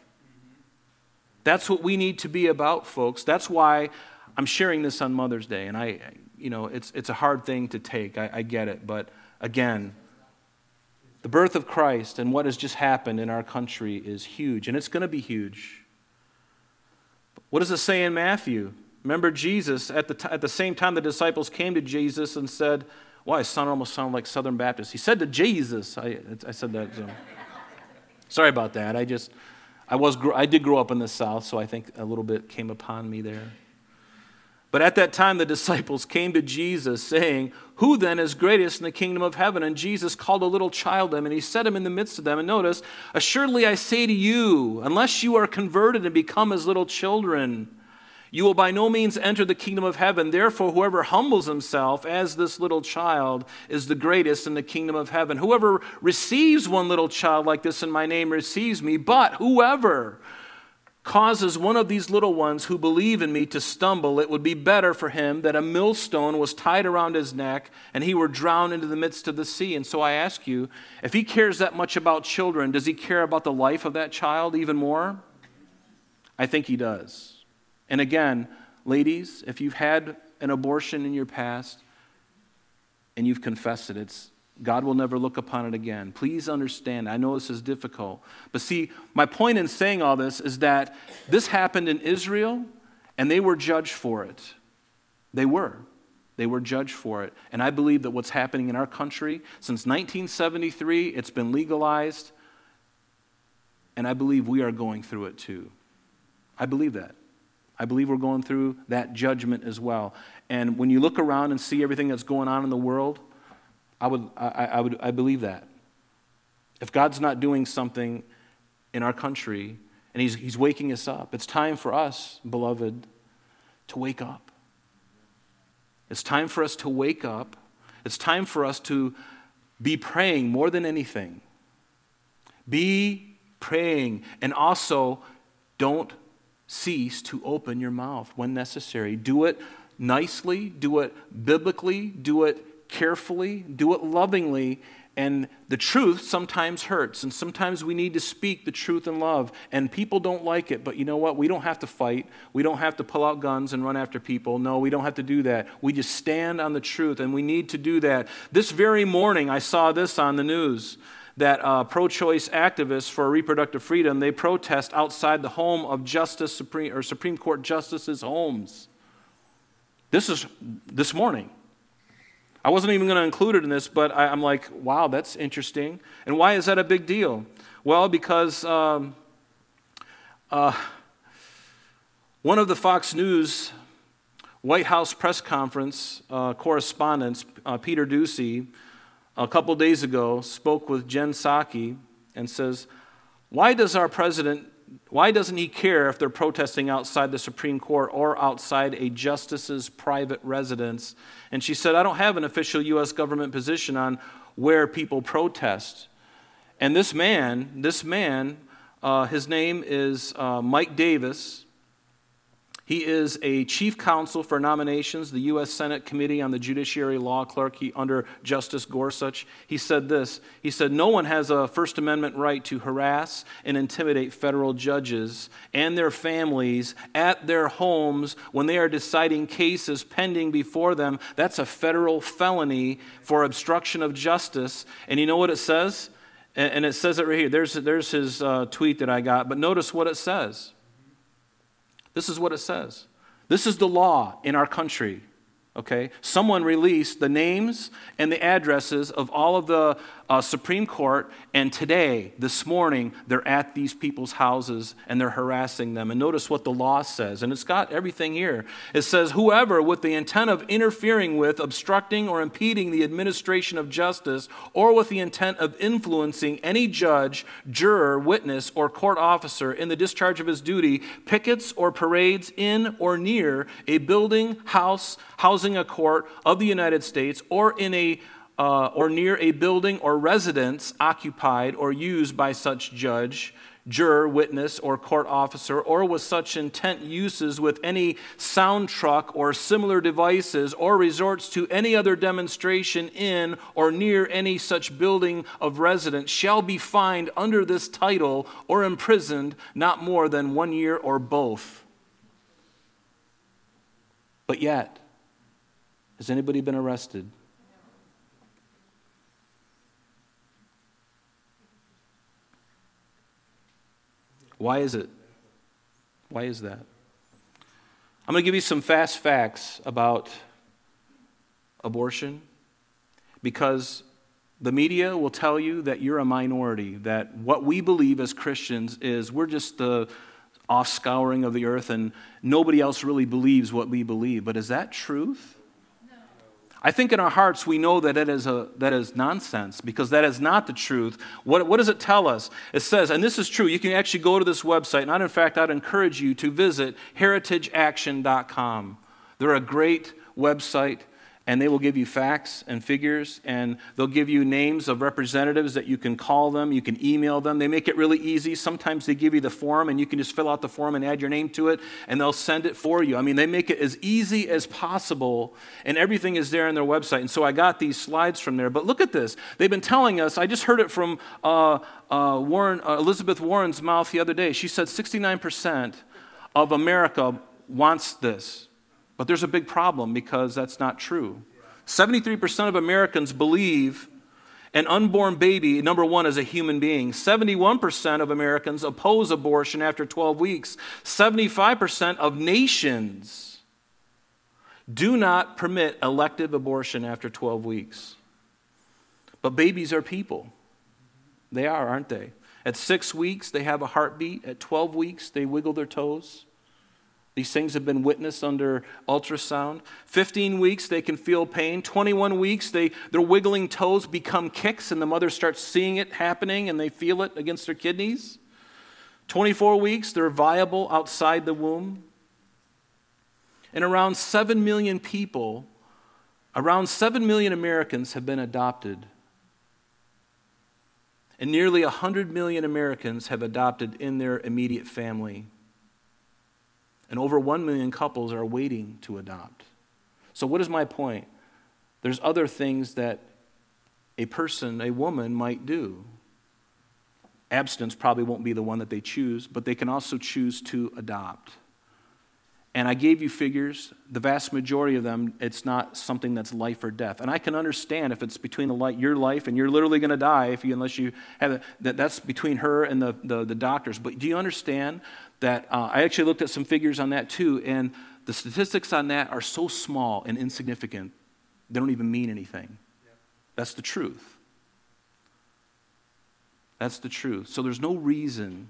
[SPEAKER 1] That's what we need to be about, folks. That's why I'm sharing this on Mother's Day. And I, you know, it's, it's a hard thing to take. I, I get it. But again, the birth of Christ and what has just happened in our country is huge, and it's going to be huge. What does it say in Matthew? Remember Jesus, at the, t- at the same time the disciples came to Jesus and said, Well, I sound almost sound like Southern Baptist. He said to Jesus, I, I said that. So. Sorry about that. I just, I, was, I did grow up in the South, so I think a little bit came upon me there. But at that time, the disciples came to Jesus, saying, Who then is greatest in the kingdom of heaven? And Jesus called a little child them, and he set him in the midst of them. And notice, Assuredly I say to you, unless you are converted and become as little children, You will by no means enter the kingdom of heaven. Therefore, whoever humbles himself as this little child is the greatest in the kingdom of heaven. Whoever receives one little child like this in my name receives me. But whoever causes one of these little ones who believe in me to stumble, it would be better for him that a millstone was tied around his neck and he were drowned into the midst of the sea. And so I ask you, if he cares that much about children, does he care about the life of that child even more? I think he does. And again, ladies, if you've had an abortion in your past and you've confessed it, it's God will never look upon it again. Please understand. I know this is difficult. But see, my point in saying all this is that this happened in Israel and they were judged for it. They were. They were judged for it. And I believe that what's happening in our country since 1973, it's been legalized. And I believe we are going through it too. I believe that. I believe we're going through that judgment as well. And when you look around and see everything that's going on in the world, I, would, I, I, would, I believe that. If God's not doing something in our country and he's, he's waking us up, it's time for us, beloved, to wake up. It's time for us to wake up. It's time for us to be praying more than anything. Be praying and also don't cease to open your mouth when necessary. Do it nicely, do it biblically, do it carefully, do it lovingly. And the truth sometimes hurts, and sometimes we need to speak the truth in love. And people don't like it, but you know what? We don't have to fight. We don't have to pull out guns and run after people. No, we don't have to do that. We just stand on the truth, and we need to do that. This very morning, I saw this on the news that uh, pro-choice activists for reproductive freedom they protest outside the home of justice supreme or supreme court justices homes this is this morning i wasn't even going to include it in this but I, am like wow that's interesting. And why is that a big deal? Well because um, uh, one of the fox news white house press conference uh, correspondents uh, peter doocy a couple days ago spoke with Jen Psaki and says, Why does our president, why doesn't he care if they're protesting outside the Supreme Court or outside a justice's private residence? And she said, I don't have an official U.S. government position on where people protest. And this man, this man, uh, his name is uh, Mike Davis. He is a chief counsel for nominations, the U.S. Senate Committee on the Judiciary Law Clerk he, under Justice Gorsuch. He said this He said, No one has a First Amendment right to harass and intimidate federal judges and their families at their homes when they are deciding cases pending before them. That's a federal felony for obstruction of justice. And you know what it says? And it says it right here. There's, there's his uh, tweet that I got. But notice what it says. This is what it says. This is the law in our country okay? Someone released the names and the addresses of all of the uh, Supreme Court, and today, this morning, they're at these people's houses and they're harassing them. And notice what the law says, and it's got everything here. It says, Whoever, with the intent of interfering with, obstructing, or impeding the administration of justice, or with the intent of influencing any judge, juror, witness, or court officer in the discharge of his duty, pickets or parades in or near a building, house, housing a court of the United States or in a uh, or near a building or residence occupied or used by such judge, juror, witness, or court officer, or with such intent uses with any sound truck or similar devices, or resorts to any other demonstration in or near any such building of residence, shall be fined under this title or imprisoned not more than one year or both. But yet, has anybody been arrested? Why is it? Why is that? I'm going to give you some fast facts about abortion because the media will tell you that you're a minority, that what we believe as Christians is we're just the offscouring of the earth and nobody else really believes what we believe. But is that truth? I think in our hearts we know that it is, a, that is nonsense because that is not the truth. What, what does it tell us? It says, and this is true, you can actually go to this website, and in fact, I'd encourage you to visit heritageaction.com. They're a great website and they will give you facts and figures and they'll give you names of representatives that you can call them you can email them. They make it really easy. Sometimes they give you the form and you can just fill out the form and add your name to it and they'll send it for you. I mean they make it as easy as possible and everything is there on their website. And so i got these slides from there. But look at this. They've been telling us i just heard it from uh, uh, warren, uh, elizabeth warren's mouth the other day. She said 69% of america wants this but there's a big problem because that's not true. 73% of Americans believe an unborn baby, number one, is a human being. 71% of Americans oppose abortion after 12 weeks. 75% of nations do not permit elective abortion after 12 weeks. But babies are people. They are, aren't they? At six weeks, they have a heartbeat. At 12 weeks, they wiggle their toes. These things have been witnessed under ultrasound. 15 weeks, they can feel pain. 21 weeks, they, their wiggling toes become kicks, and the mother starts seeing it happening and they feel it against their kidneys. 24 weeks, they're viable outside the womb. And around 7 million people, around 7 million Americans have been adopted. And nearly 100 million Americans have adopted in their immediate family. And over 1 million couples are waiting to adopt. So, what is my point? There's other things that a person, a woman, might do. Abstinence probably won't be the one that they choose, but they can also choose to adopt. And I gave you figures. The vast majority of them, it's not something that's life or death. And I can understand if it's between the light, your life, and you're literally going to die if you, unless you have that that's between her and the, the, the doctors. But do you understand that uh, I actually looked at some figures on that too, and the statistics on that are so small and insignificant, they don't even mean anything. That's the truth. That's the truth. So there's no reason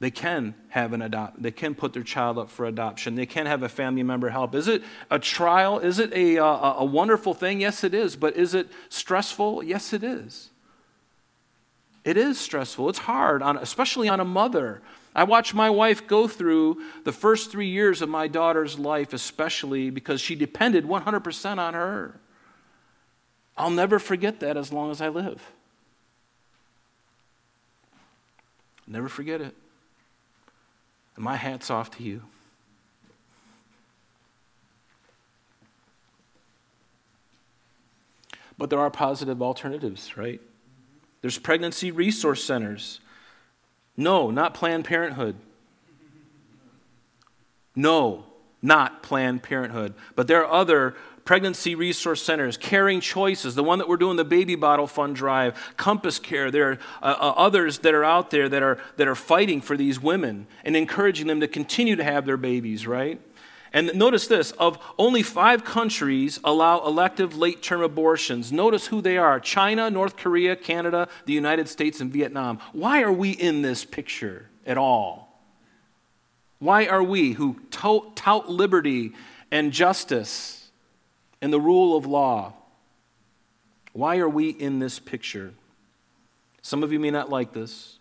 [SPEAKER 1] they can have an adopt. They can put their child up for adoption. They can have a family member help. Is it a trial? Is it a, a, a wonderful thing? Yes, it is. But is it stressful? Yes, it is. It is stressful. It's hard, on, especially on a mother. I watched my wife go through the first three years of my daughter's life, especially because she depended 100% on her. I'll never forget that as long as I live. Never forget it. And my hat's off to you. But there are positive alternatives, right? There's pregnancy resource centers. No, not Planned Parenthood. No, not Planned Parenthood. But there are other pregnancy resource centers, Caring Choices, the one that we're doing the baby bottle fund drive, Compass Care. There are uh, uh, others that are out there that are, that are fighting for these women and encouraging them to continue to have their babies, right? And notice this of only five countries allow elective late term abortions. Notice who they are China, North Korea, Canada, the United States, and Vietnam. Why are we in this picture at all? Why are we who tout, tout liberty and justice and the rule of law? Why are we in this picture? Some of you may not like this,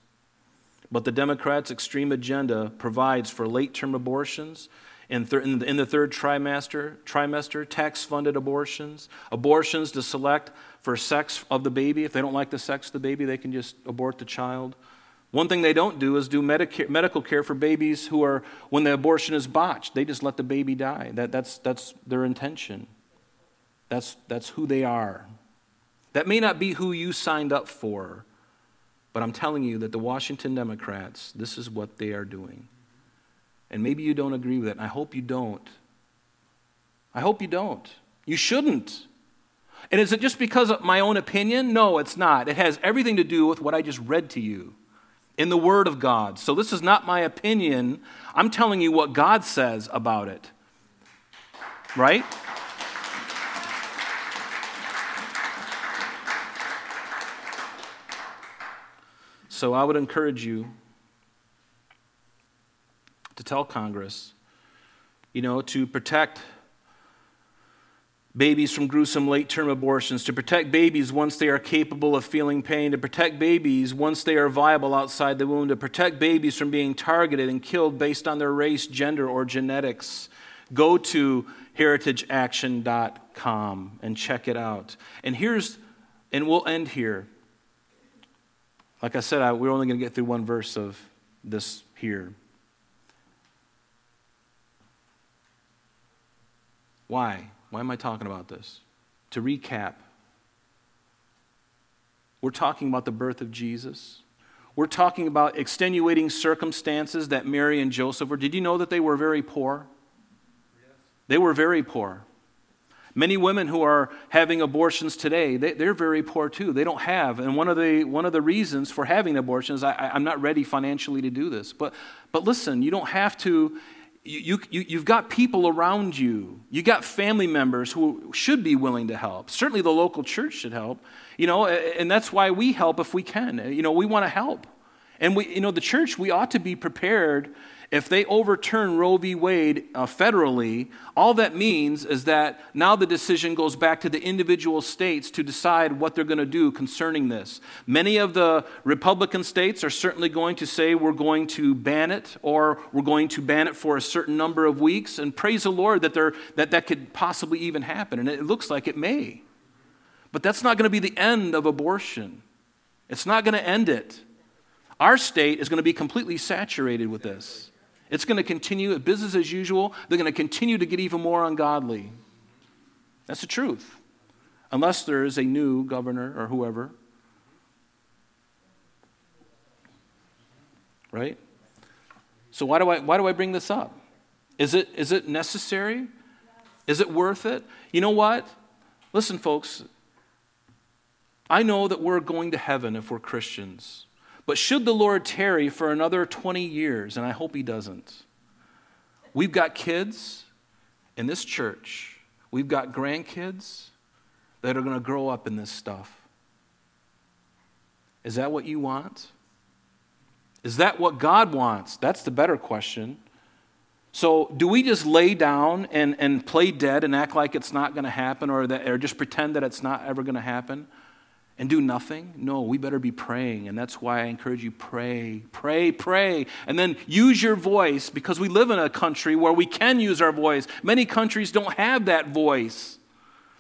[SPEAKER 1] but the Democrats' extreme agenda provides for late term abortions in, thir- in the third trimester, trimester tax funded abortions, abortions to select for sex of the baby. If they don't like the sex of the baby, they can just abort the child. One thing they don't do is do medica- medical care for babies who are, when the abortion is botched, they just let the baby die. That, that's, that's their intention. That's, that's who they are. That may not be who you signed up for, but I'm telling you that the Washington Democrats, this is what they are doing. And maybe you don't agree with it. I hope you don't. I hope you don't. You shouldn't. And is it just because of my own opinion? No, it's not. It has everything to do with what I just read to you in the Word of God. So this is not my opinion. I'm telling you what God says about it. Right? So I would encourage you to tell Congress, you know, to protect babies from gruesome late term abortions, to protect babies once they are capable of feeling pain, to protect babies once they are viable outside the womb, to protect babies from being targeted and killed based on their race, gender, or genetics. Go to heritageaction.com and check it out. And here's, and we'll end here. Like I said, I, we're only going to get through one verse of this here. Why? Why am I talking about this? To recap, we're talking about the birth of Jesus. We're talking about extenuating circumstances that Mary and Joseph were. Did you know that they were very poor? They were very poor. Many women who are having abortions today, they, are very poor too. They don't have. And one of the, one of the reasons for having abortions, I, I'm not ready financially to do this. But, but listen, you don't have to you, you, you've got people around you. You got family members who should be willing to help. Certainly the local church should help. You know, and that's why we help if we can. You know, we want to help. And we, you know, the church, we ought to be prepared if they overturn Roe v. Wade uh, federally, all that means is that now the decision goes back to the individual states to decide what they're going to do concerning this. Many of the Republican states are certainly going to say we're going to ban it or we're going to ban it for a certain number of weeks. And praise the Lord that, that that could possibly even happen. And it looks like it may. But that's not going to be the end of abortion, it's not going to end it. Our state is going to be completely saturated with this. It's going to continue, at business as usual. They're going to continue to get even more ungodly. That's the truth. Unless there is a new governor or whoever. Right? So why do I why do I bring this up? Is it is it necessary? Is it worth it? You know what? Listen, folks. I know that we're going to heaven if we're Christians. But should the Lord tarry for another 20 years, and I hope he doesn't, we've got kids in this church, we've got grandkids that are going to grow up in this stuff. Is that what you want? Is that what God wants? That's the better question. So, do we just lay down and, and play dead and act like it's not going to happen or, that, or just pretend that it's not ever going to happen? And do nothing? No, we better be praying. And that's why I encourage you pray, pray, pray. And then use your voice because we live in a country where we can use our voice. Many countries don't have that voice.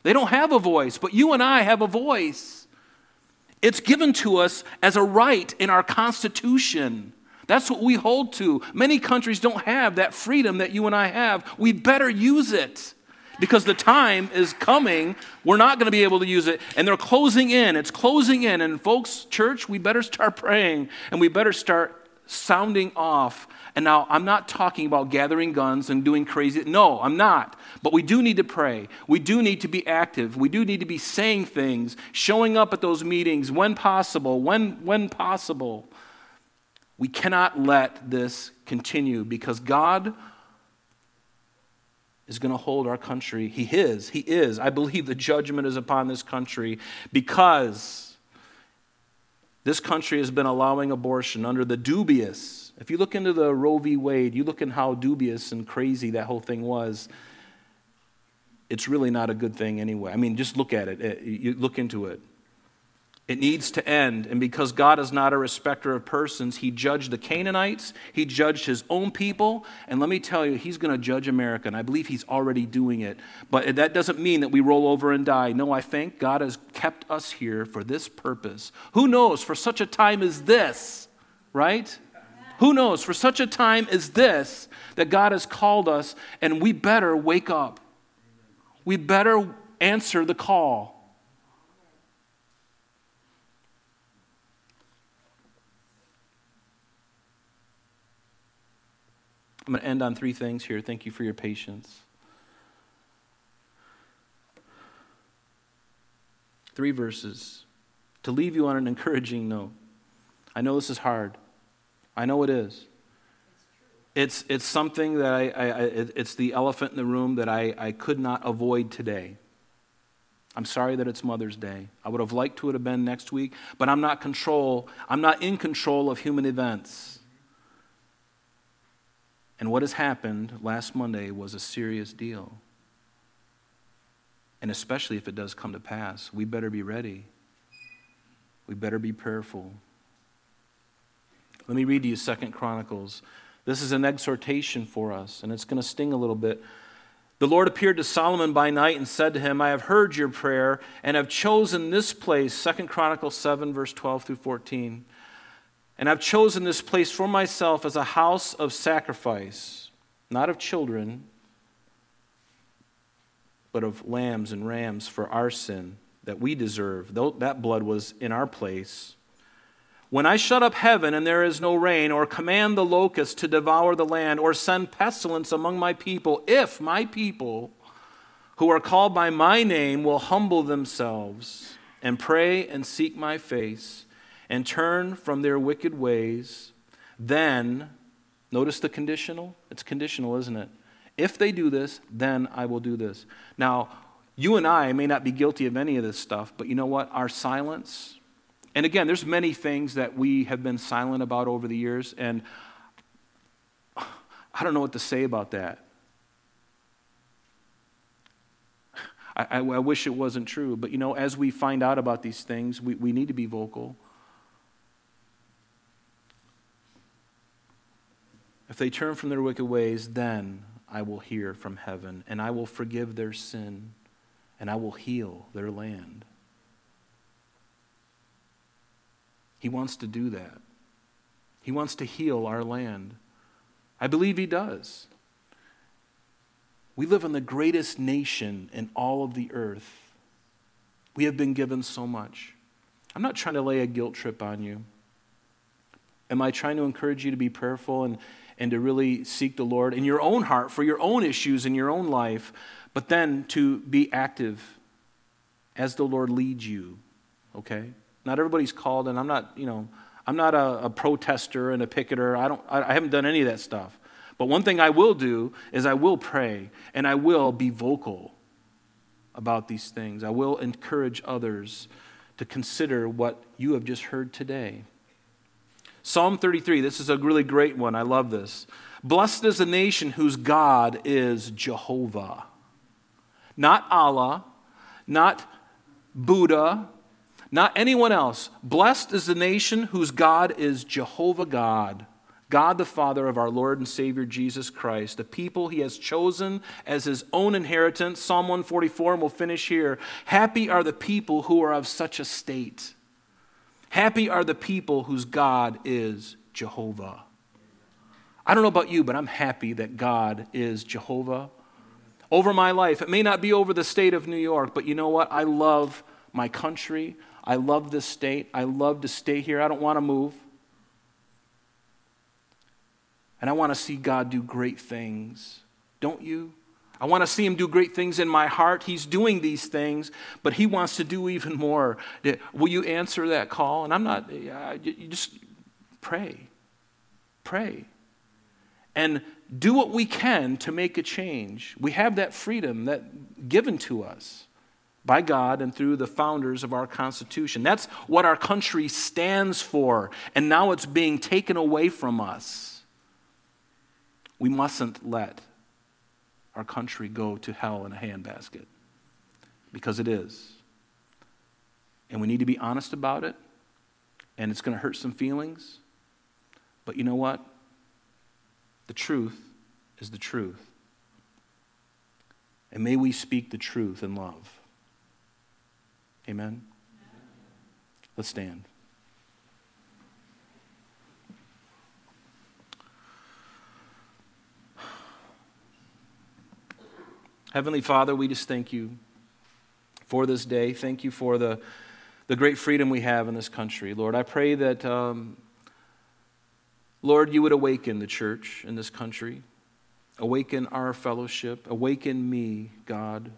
[SPEAKER 1] They don't have a voice, but you and I have a voice. It's given to us as a right in our Constitution. That's what we hold to. Many countries don't have that freedom that you and I have. We better use it because the time is coming. We're not going to be able to use it. And they're closing in. It's closing in. And, folks, church, we better start praying and we better start sounding off. And now, I'm not talking about gathering guns and doing crazy. No, I'm not. But we do need to pray. We do need to be active. We do need to be saying things, showing up at those meetings when possible, when, when possible. We cannot let this continue because God is going to hold our country. He is. He is. I believe the judgment is upon this country because this country has been allowing abortion under the dubious. If you look into the Roe v. Wade, you look in how dubious and crazy that whole thing was. It's really not a good thing anyway. I mean, just look at it. Eh, you look into it. It needs to end. And because God is not a respecter of persons, He judged the Canaanites, He judged His own people. And let me tell you, He's going to judge America. And I believe He's already doing it. But that doesn't mean that we roll over and die. No, I thank God has kept us here for this purpose. Who knows, for such a time as this, right? Who knows, for such a time as this, that God has called us, and we better wake up. We better answer the call. I'm going to end on three things here. Thank you for your patience. Three verses to leave you on an encouraging note. I know this is hard. I know it is. It's, it's something that I, I, it's the elephant in the room that I, I could not avoid today. I'm sorry that it's Mother's Day. I would have liked to have been next week, but I'm not control. I'm not in control of human events. And what has happened last Monday was a serious deal. And especially if it does come to pass, we better be ready. We better be prayerful. Let me read to you Second Chronicles. This is an exhortation for us, and it's going to sting a little bit. The Lord appeared to Solomon by night and said to him, I have heard your prayer and have chosen this place, Second Chronicles 7, verse 12 through 14. And I've chosen this place for myself as a house of sacrifice, not of children, but of lambs and rams for our sin that we deserve. That blood was in our place. When I shut up heaven and there is no rain, or command the locusts to devour the land, or send pestilence among my people, if my people who are called by my name will humble themselves and pray and seek my face and turn from their wicked ways, then, notice the conditional? It's conditional, isn't it? If they do this, then I will do this. Now, you and I may not be guilty of any of this stuff, but you know what? Our silence, and again, there's many things that we have been silent about over the years, and I don't know what to say about that. I, I, I, wish it wasn't true, but you know, as we find out about these things, we, we need to be vocal. If they turn from their wicked ways, then I will hear from heaven, and I will forgive their sin, and I will heal their land. He wants to do that. He wants to heal our land. I believe He does. We live in the greatest nation in all of the earth. We have been given so much. I'm not trying to lay a guilt trip on you. Am I trying to encourage you to be prayerful and, and to really seek the Lord in your own heart for your own issues in your own life, but then to be active as the Lord leads you, okay? Not everybody's called, and I'm not, you know, I'm not a, a protester and a picketer. I, don't, I, I haven't done any of that stuff. But one thing I will do is I will pray and I will be vocal about these things. I will encourage others to consider what you have just heard today. Psalm 33, this is a really great one. I love this. Blessed is the nation whose God is Jehovah. Not Allah, not Buddha, not anyone else. Blessed is the nation whose God is Jehovah God, God the Father of our Lord and Savior Jesus Christ, the people he has chosen as his own inheritance. Psalm 144, and we'll finish here. Happy are the people who are of such a state. Happy are the people whose God is Jehovah. I don't know about you, but I'm happy that God is Jehovah over my life. It may not be over the state of New York, but you know what? I love my country. I love this state. I love to stay here. I don't want to move. And I want to see God do great things. Don't you? I want to see him do great things in my heart. He's doing these things, but he wants to do even more. Will you answer that call? And I'm not, you just pray. Pray. And do what we can to make a change. We have that freedom that given to us by God and through the founders of our Constitution. That's what our country stands for, and now it's being taken away from us. We mustn't let our country go to hell in a handbasket because it is. And we need to be honest about it, and it's going to hurt some feelings. But you know what? The truth is the truth. And may we speak the truth in love. Amen? Let's stand. Heavenly Father, we just thank you for this day. Thank you for the, the great freedom we have in this country. Lord, I pray that, um, Lord, you would awaken the church in this country, awaken our fellowship, awaken me, God,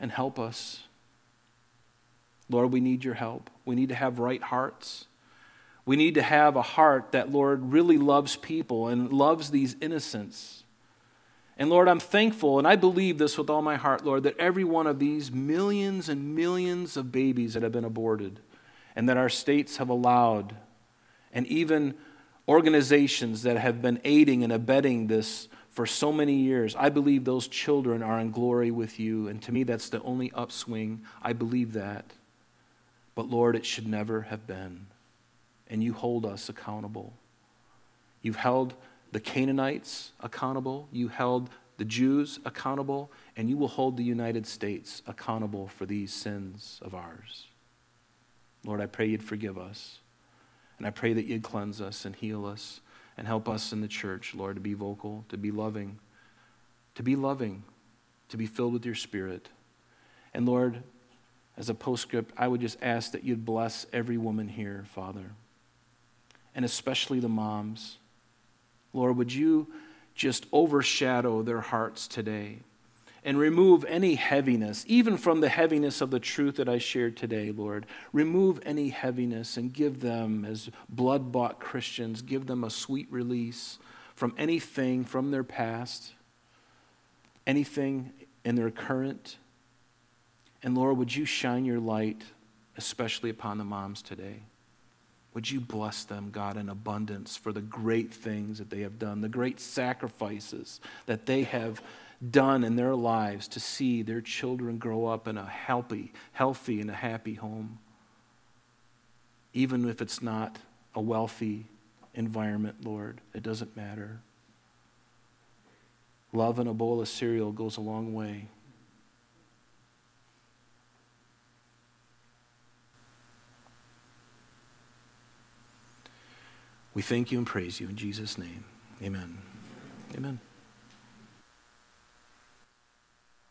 [SPEAKER 1] and help us. Lord, we need your help. We need to have right hearts. We need to have a heart that, Lord, really loves people and loves these innocents. And Lord, I'm thankful, and I believe this with all my heart, Lord, that every one of these millions and millions of babies that have been aborted and that our states have allowed, and even organizations that have been aiding and abetting this for so many years. I believe those children are in glory with you. And to me, that's the only upswing. I believe that. But Lord, it should never have been. And you hold us accountable. You've held the Canaanites accountable, you held the Jews accountable, and you will hold the United States accountable for these sins of ours. Lord, I pray you'd forgive us. And I pray that you'd cleanse us and heal us and help us in the church, Lord, to be vocal, to be loving, to be loving, to be filled with your spirit. And Lord, as a postscript, I would just ask that you'd bless every woman here, Father, and especially the moms. Lord, would you just overshadow their hearts today and remove any heaviness, even from the heaviness of the truth that I shared today, Lord. Remove any heaviness and give them, as blood bought Christians, give them a sweet release from anything from their past, anything in their current. And Lord, would you shine your light, especially upon the moms today? Would you bless them, God, in abundance for the great things that they have done, the great sacrifices that they have done in their lives to see their children grow up in a healthy, healthy and a happy home. Even if it's not a wealthy environment, Lord, it doesn't matter. Love and a bowl of cereal goes a long way. We thank you and praise you in Jesus' name. Amen. Amen.